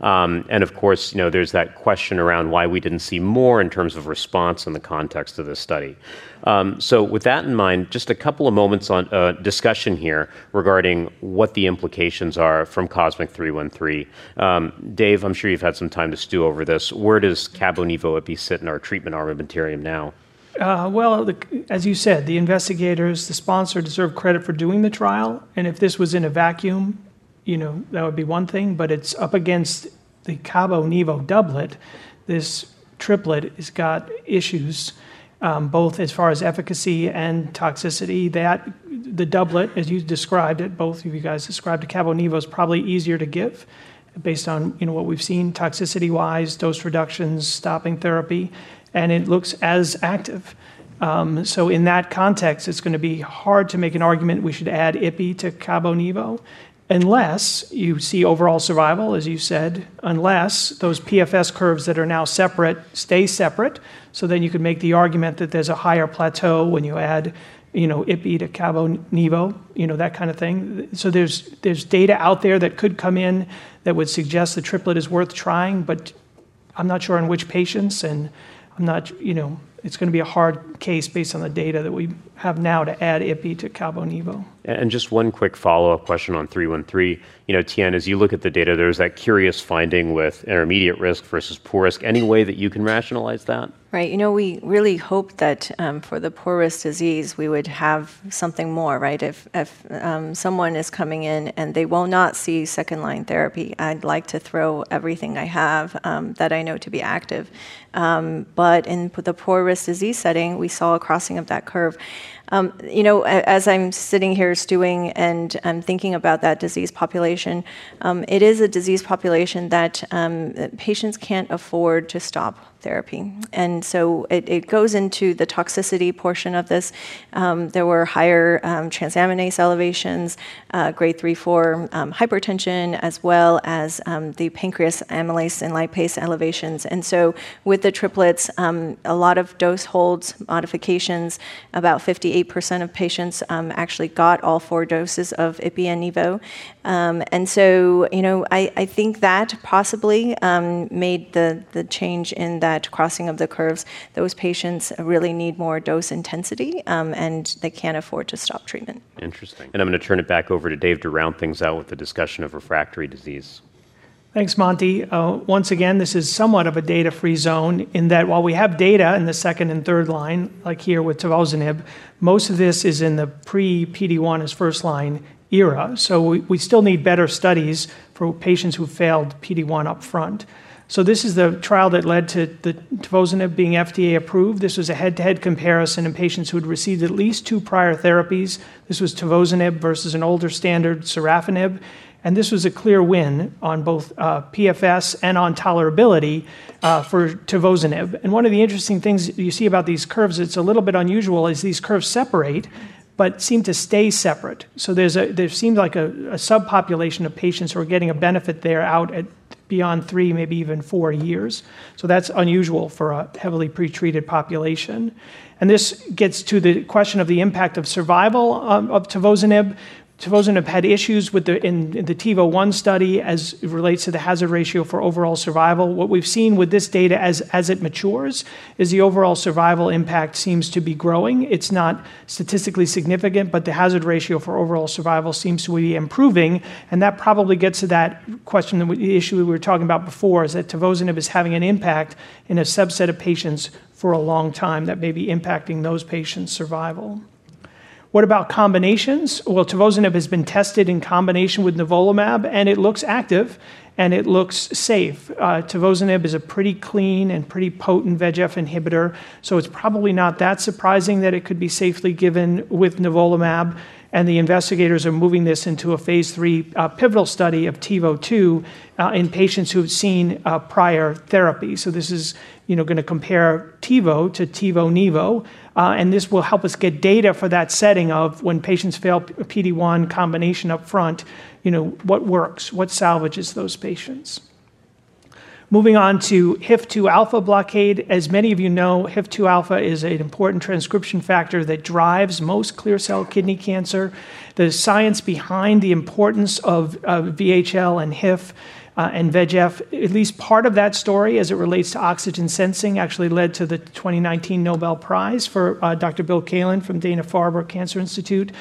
Um, and of course, there's that question around why we didn't see more in terms of response in the context of this study. Um, so with that in mind, just a couple of moments on uh, discussion here regarding what the implications are from COSMIC-313. Um, Dave, I'm sure you've had some time to stew over this. Where does Cabo-Nivo/Ipi sit in our treatment armamentarium now? Uh, well, as you said, the investigators, the sponsor deserve credit for doing the trial, and if this was in a vacuum, you know, that would be one thing, but it's up against the Cabo-Nivo doublet. This triplet has got issues, um, both as far as efficacy and toxicity. That the doublet, as you described it, both of you guys described it, Cabo-Nivo is probably easier to give based on you know what we've seen toxicity-wise, dose reductions, stopping therapy, and it looks as active. Um, so in that context, it's going to be hard to make an argument we should add Ipi to Cabo-Nivo unless you see overall survival, as you said, unless those PFS curves that are now separate stay separate. So then you could make the argument that there's a higher plateau when you add you know, Ipi to Cabo-Nivo, that kind of thing. So there's there's data out there that could come in that would suggest the triplet is worth trying, but I'm not sure in which patients, and it's going to be a hard case based on the data that we have now to add Ipi to Cabo-Nivo. Just one quick follow-up question on 313. Tian, as you look at the data, there's that curious finding with intermediate risk versus poor risk. Any way that you can rationalize that? Right. You know, we really hope that um, for the poor-risk disease, we would have something more, right? If um, someone is coming in and they will not see second-line therapy, I'd like to throw everything I have um, that I know to be active. Um but in the poor-risk disease setting, we saw a crossing of that curve. Um, as I'm sitting here stewing and I'm thinking about that disease population, um, it is a disease population that patients can't afford to stop therapy. And so it goes into the toxicity portion of this. Um, there were higher um, transaminase elevations, uh, grade 3/4 um, hypertension, as well as the pancreas amylase and lipase elevations. And so with the triplets, a lot of dose holds, modifications, about 58% of patients actually got all four doses of Ipi and so you know, I think that possibly made the change in that crossing of the curves. Those patients really need more dose intensity, um, and they can't afford to stop treatment. Interesting. And I'm going to turn it back over to Dave to round things out with the discussion of refractory disease. Thanks, Monty. Uh, once again, this is somewhat of a data-free zone in that while we have data in the second and third line, like here with tivozanib, most of this is in the pre-PD-1 as first-line era. So we still need better studies for patients who failed PD-1 up front. So this is the trial that led to the tivozanib being FDA approved. This was a head-to-head comparison in patients who had received at least two prior therapies. This was tivozanib versus an older standard, sorafenib, and this was a clear win on both uh, PFS and on tolerability uh, for tivozanib. And one of the interesting things you see about these curves, it's a little bit unusual, is these curves separate but seem to stay separate. So, there seems like a subpopulation of patients who are getting a benefit there out at beyond three, maybe even four years. So that's unusual for a heavily pretreated population. And this gets to the question of the impact of survival um, of tivozanib. Tivozanib had issues with the in the TIVO-1 study as it relates to the hazard ratio for overall survival. What we've seen with this data as it matures is the overall survival impact seems to be growing. It's not statistically significant, but the hazard ratio for overall survival seems to be improving, and that probably gets to that question, the issue we were talking about before, is that tivozanib is having an impact in a subset of patients for a long time that may be impacting those patients' survival. What about combinations? Well, tivozanib has been tested in combination with nivolumab, and it looks active, and it looks safe. Uh, tivozanib is a pretty clean and pretty potent VEGF inhibitor, so it's probably not that surprising that it could be safely given with nivolumab. And the investigators are moving this into a phase III uh, pivotal study of TiVo-2 uh, in patients who have seen uh, prior therapy. So this is going to compare TiVo to TiVo-Nivo, and this will help us get data for that setting of when patients fail PD-1 combination upfront, what works, what salvages those patients. Moving on to HIF-2 alpha blockade. As many of you know, HIF-2 alpha is an important transcription factor that drives most clear cell kidney cancer. The science behind the importance of VHL and HIF uh, and VEGF, at least part of that story as it relates to oxygen sensing, actually led to the 2019 Nobel Prize for uh, Dr. Bill Kaelin from Dana-Farber Cancer Institute.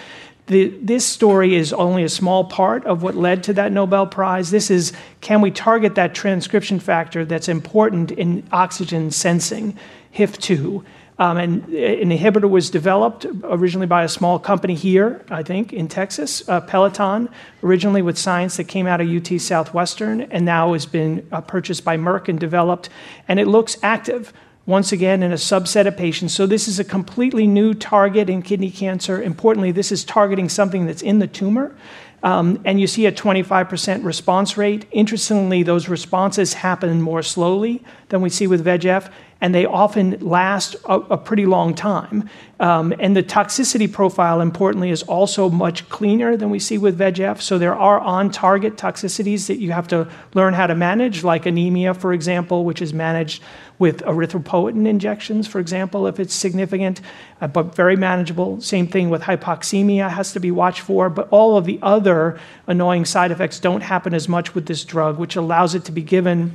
This story is only a small part of what led to that Nobel Prize. This is, can we target that transcription factor that's important in oxygen sensing, HIF-2? Um, and uh, An inhibitor was developed originally by a small company here, I think, in Texas, uh, Peloton, originally with science that came out of UT Southwestern and now has been uh, purchased by Merck and developed, and it looks active once again in a subset of patients. So this is a completely new target in kidney cancer. Importantly, this is targeting something that's in the tumor, um, and you see a 25% response rate. Interestingly, those responses happen more slowly than we see with VEGF, and they often last a pretty long time. Um, and the toxicity profile, importantly, is also much cleaner than we see with VEGF. So there are on-target toxicities that you have to learn how to manage, like anemia, for example, which is managed with erythropoietin injections, for example, if it's significant, uh, but very manageable. Same thing with hypoxemia has to be watched for, but all of the other annoying side effects don't happen as much with this drug, which allows it to be given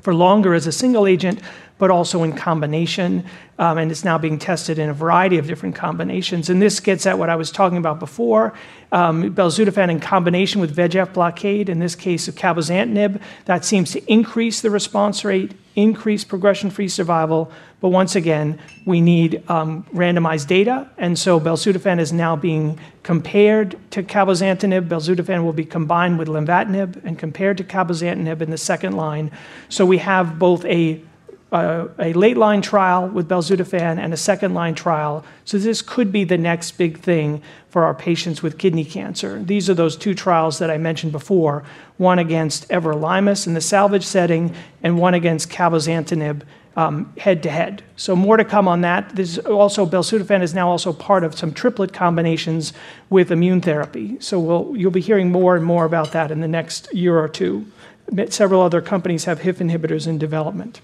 for longer as a single agent, but also in combination, um, and it's now being tested in a variety of different combinations. And this gets at what I was talking about before, um, belzutifan in combination with VEGF blockade, in this case of cabozantinib, that seems to increase the response rate, increase progression-free survival, but once again, we need um, randomized data, and so belzutifan is now being compared to cabozantinib. Belzutifan will be combined with lenvatinib and compared to cabozantinib in the second line. So we have both a late-line trial with belzutifan and a second-line trial. So this could be the next big thing for our patients with kidney cancer. These are those two trials that I mentioned before, one against everolimus in the salvage setting and one against cabozantinib um, head-to-head. So more to come on that. This also, belzutifan is now also part of some triplet combinations with immune therapy. So you'll be hearing more and more about that in the next year or two. Several other companies have HIF inhibitors in development.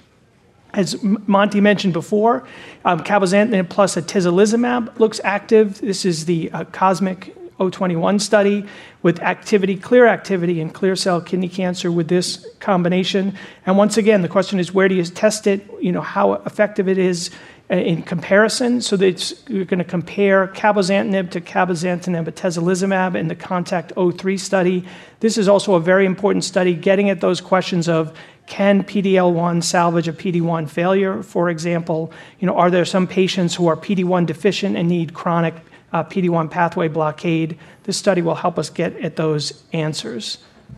As Monty mentioned before, um, cabozantinib plus atezolizumab looks active. This is the uh, COSMIC-021 study with activity, clear activity in clear cell kidney cancer with this combination. And once again, the question is, where do you test it, You know, how effective it is uh, in comparison? So that you're going to compare cabozantinib to cabozantinib atezolizumab in the CONTACT-03 study. This is also a very important study getting at those questions of, can PD-L1 salvage a PD-1 failure? For example, are there some patients who are PD-1 deficient and need chronic uh, PD-1 pathway blockade? This study will help us get at those answers.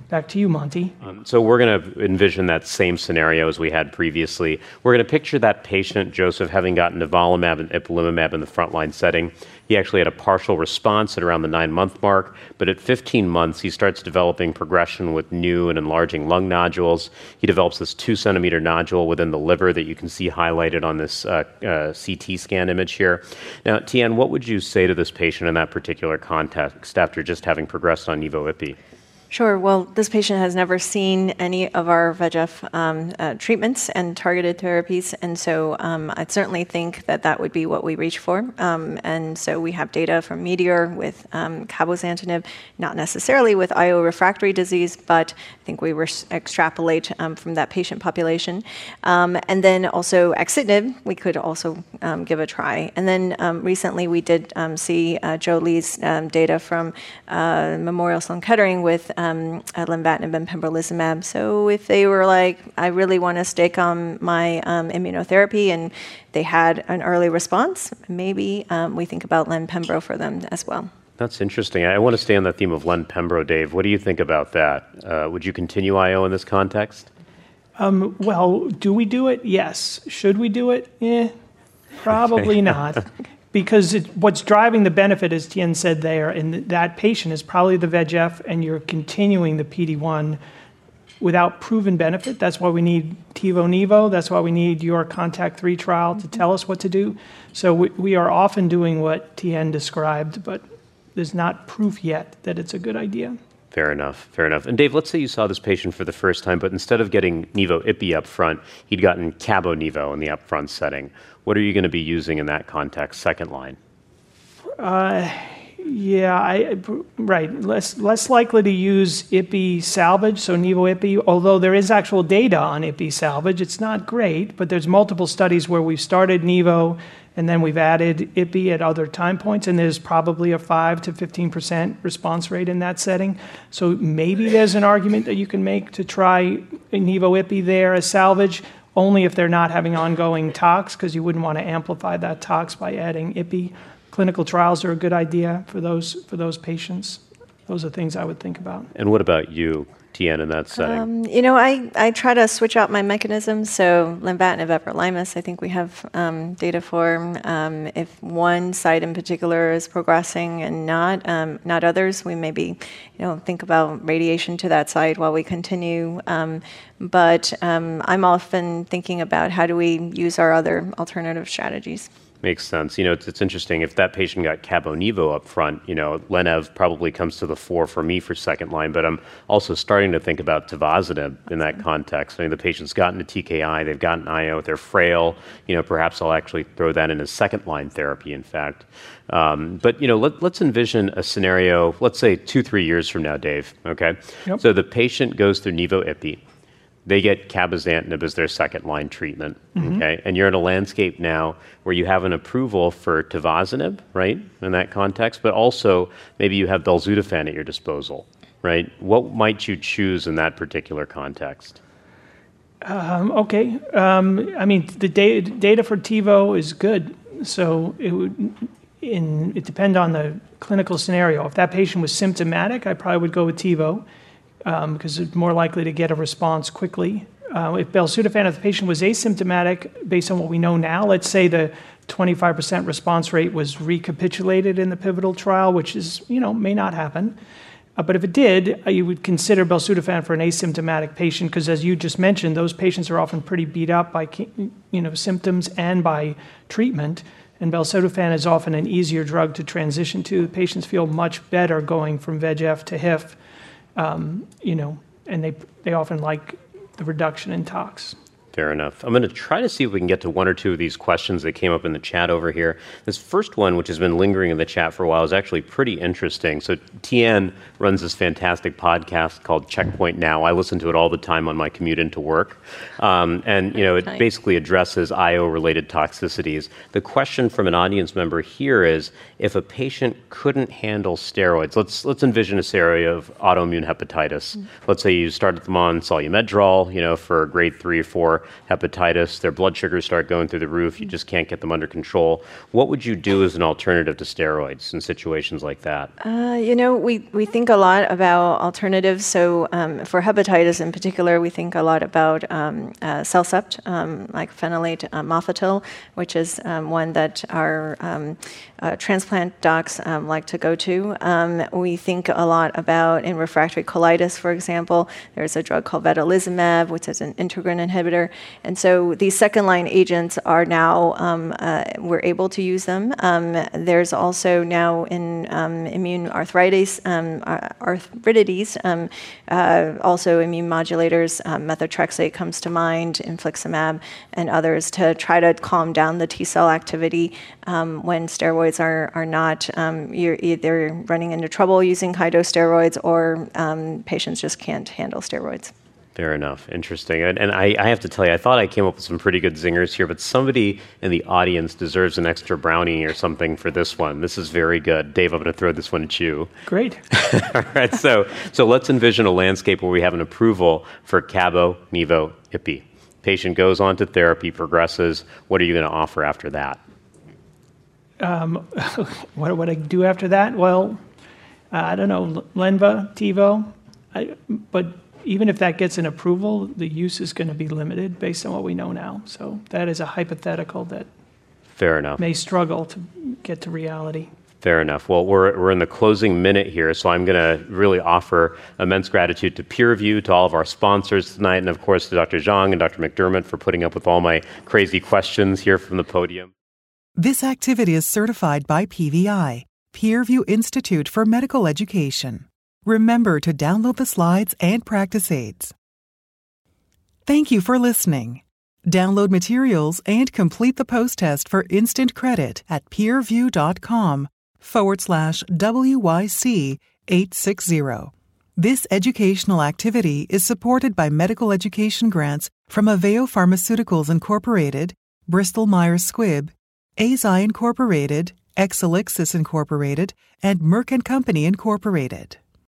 Back to you, Monty. Um, so we're going to envision that same scenario as we had previously. We're going to picture that patient, Joseph, having gotten nivolumab and ipilimumab in the frontline setting. He actually had a partial response at around the nine-month mark, but at 15 months, he starts developing progression with new and enlarging lung nodules. He develops this two-centimeter nodule within the liver that you can see highlighted on this uh, uh, CT scan image here. Now, Tian, what would you say to this patient in that particular context after just having progressed on Nivo/Ipi? Sure. Well, this patient has never seen any of our VEGF um, uh, treatments and targeted therapies, and so um, I certainly think that that would be what we reach for. Um, and so we have data from METEOR with cabozantinib, not necessarily with IO refractory disease, but I think we extrapolate from that patient population. And then also axitinib, we could also give a try. And then recently, we did see uh, Joe Lee's data from uh, Memorial Sloan Kettering with Um, lenvatinib and pembrolizumab. So if they were like, "I really want to stick on my um, immunotherapy," and they had an early response, maybe um, we think about len/pembro for them as well. That's interesting. I want to stay on the theme of len/pembro, Dave. What do you think about that? Uh, would you continue IO in this context? Um, well, do we do it? Yes. Should we do it? Eh, probably not. because it, what's driving the benefit, as Tian said there, in that patient is probably the VEGF, and you're continuing the PD-1 without proven benefit. That's why we need TiVo/Nivo. That's why we need your CONTACT-03 trial to tell us what to do. So we are often doing what Tian described, but there's not proof yet that it's a good idea. Fair enough. Fair enough. And Dave, let's say you saw this patient for the first time, but instead of getting Nivo/Ipi up front, he'd gotten Cabo/Nivo in the upfront setting. What are you going to be using in that context, second line? Uh, yeah, right. Less less likely to use Ipi salvage, so Nivo/Ipi, although there is actual data on Ipi salvage. It's not great, but there's multiple studies where we've started Nivo, and then we've added Ipi at other time points, and there's probably a 5%-15% response rate in that setting. So maybe there's an argument that you can make to try Nivo/Ipi there as salvage, only if they're not having ongoing tox, because you wouldn't want to amplify that tox by adding Ipi. Clinical trials are a good idea for those patients. Those are things I would think about. And what about you, Tian, in that setting? Um, you know, I I try to switch out my mechanisms. So lenvatinib, everolimus, I think we have um, data for. Um, if one site in particular is progressing and not not others, we maybe you know think about radiation to that site while we continue. But I'm often thinking about how do we use our other alternative strategies. Makes sense. You know, it's it's interesting. If that patient got Cabo/Nivo up front, you know, Len/Ev probably comes to the fore for me for second line, but I'm also starting to think about tivozanib in that context. I mean, the patient's gotten a TKI, they've gotten IO, they're frail. You know, perhaps I'll actually throw that in as second line therapy, in fact. Um, but you know, let's envision a scenario, let's say two, three years from now, Dave, okay? So the patient goes through Nivo/Ipi. They get cabozantinib as their second line treatment, mm-hmm. okay? And you're in a landscape now where you have an approval for tivozanib, right, in that context, but also maybe you have belzutifan at your disposal, right? What might you choose in that particular context? Um, okay. Um, I mean, the data for Tivo is good. So it depends on the clinical scenario. If that patient was symptomatic, I probably would go with Tivo Um, because it's more likely to get a response quickly. Uh, if belzutifan, if the patient was asymptomatic, based on what we know now, let's say the 25% response rate was recapitulated in the pivotal trial, which is, you know, may not happen. Uh, but if it did, uh, you would consider belzutifan for an asymptomatic patient because, as you just mentioned, those patients are often pretty beat up by you know symptoms and by treatment. And belzutifan is often an easier drug to transition to. Patients feel much better going from VEGF to HIF, Um, and they, they often like the reduction in tox. Fair enough. I'm going to try to see if we can get to one or two of these questions that came up in the chat over here. This first one, which has been lingering in the chat for a while, is actually pretty interesting. So Tian runs this fantastic podcast called Checkpoint Now. I listen to it all the time on my commute into work. Um, and you know, it basically addresses IO-related toxicities. The question from an audience member here is, if a patient couldn't handle steroids, let's let's envision a scenario of autoimmune hepatitis. Mm. Let's say you started them on Solu-Medrol you know, for grade three or four hepatitis. Their blood sugars start going through the roof. You just can't get them under control. What would you do as an alternative to steroids in situations like that? Uh, you know, we we think a lot about alternatives. So um, for hepatitis in particular, we think a lot about um, uh, CellCept, um, mycophenolate uh, mofetil, which is one that our transplant docs like to go to. We think a lot about in refractory colitis, for example. There's a drug called vedolizumab, which is an integrin inhibitor. And so these second line agents are now, um, uh, we're able to use them. Um, there's also now in um, immune arthritis, uh, arthritides, uh, also immune modulators, methotrexate comes to mind, infliximab, and others to try to calm down the T cell activity when steroids are not you're either running into trouble using high-dose steroids or patients just can't handle steroids. Fair enough. Interesting. And I have to tell you, I thought I came up with some pretty good zingers here, but somebody in the audience deserves an extra brownie or something for this one. This is very good. Dave, I'm going to throw this one at you. Great. All right. So so let's envision a landscape where we have an approval for Cabo/Nivo/Ipi. Patient goes on to therapy, progresses. What are you going to offer after that? Um, what would I do after that? Well, I don't know, Lenva, Tivo. But even if that gets an approval, the use is going to be limited based on what we know now. So that is a hypothetical that Fair enough. may struggle to get to reality. Fair enough. Well, we're, we're in the closing minute here, so I'm going to really offer immense gratitude to PeerView, to all of our sponsors tonight, and of course to Dr. Zhang and Dr. McDermott for putting up with all my crazy questions here from the podium. This activity is certified by PVI, PeerView Institute for Medical Education. Remember to download the slides and practice aids. Thank you for listening. Download materials and complete the post test for instant credit at peerview.com forward slash WYC 860. This educational activity is supported by medical education grants from Aveo Pharmaceuticals Incorporated, Bristol Myers Squibb, Eisai Incorporated, Exelixis Incorporated, and Merck and Company Incorporated.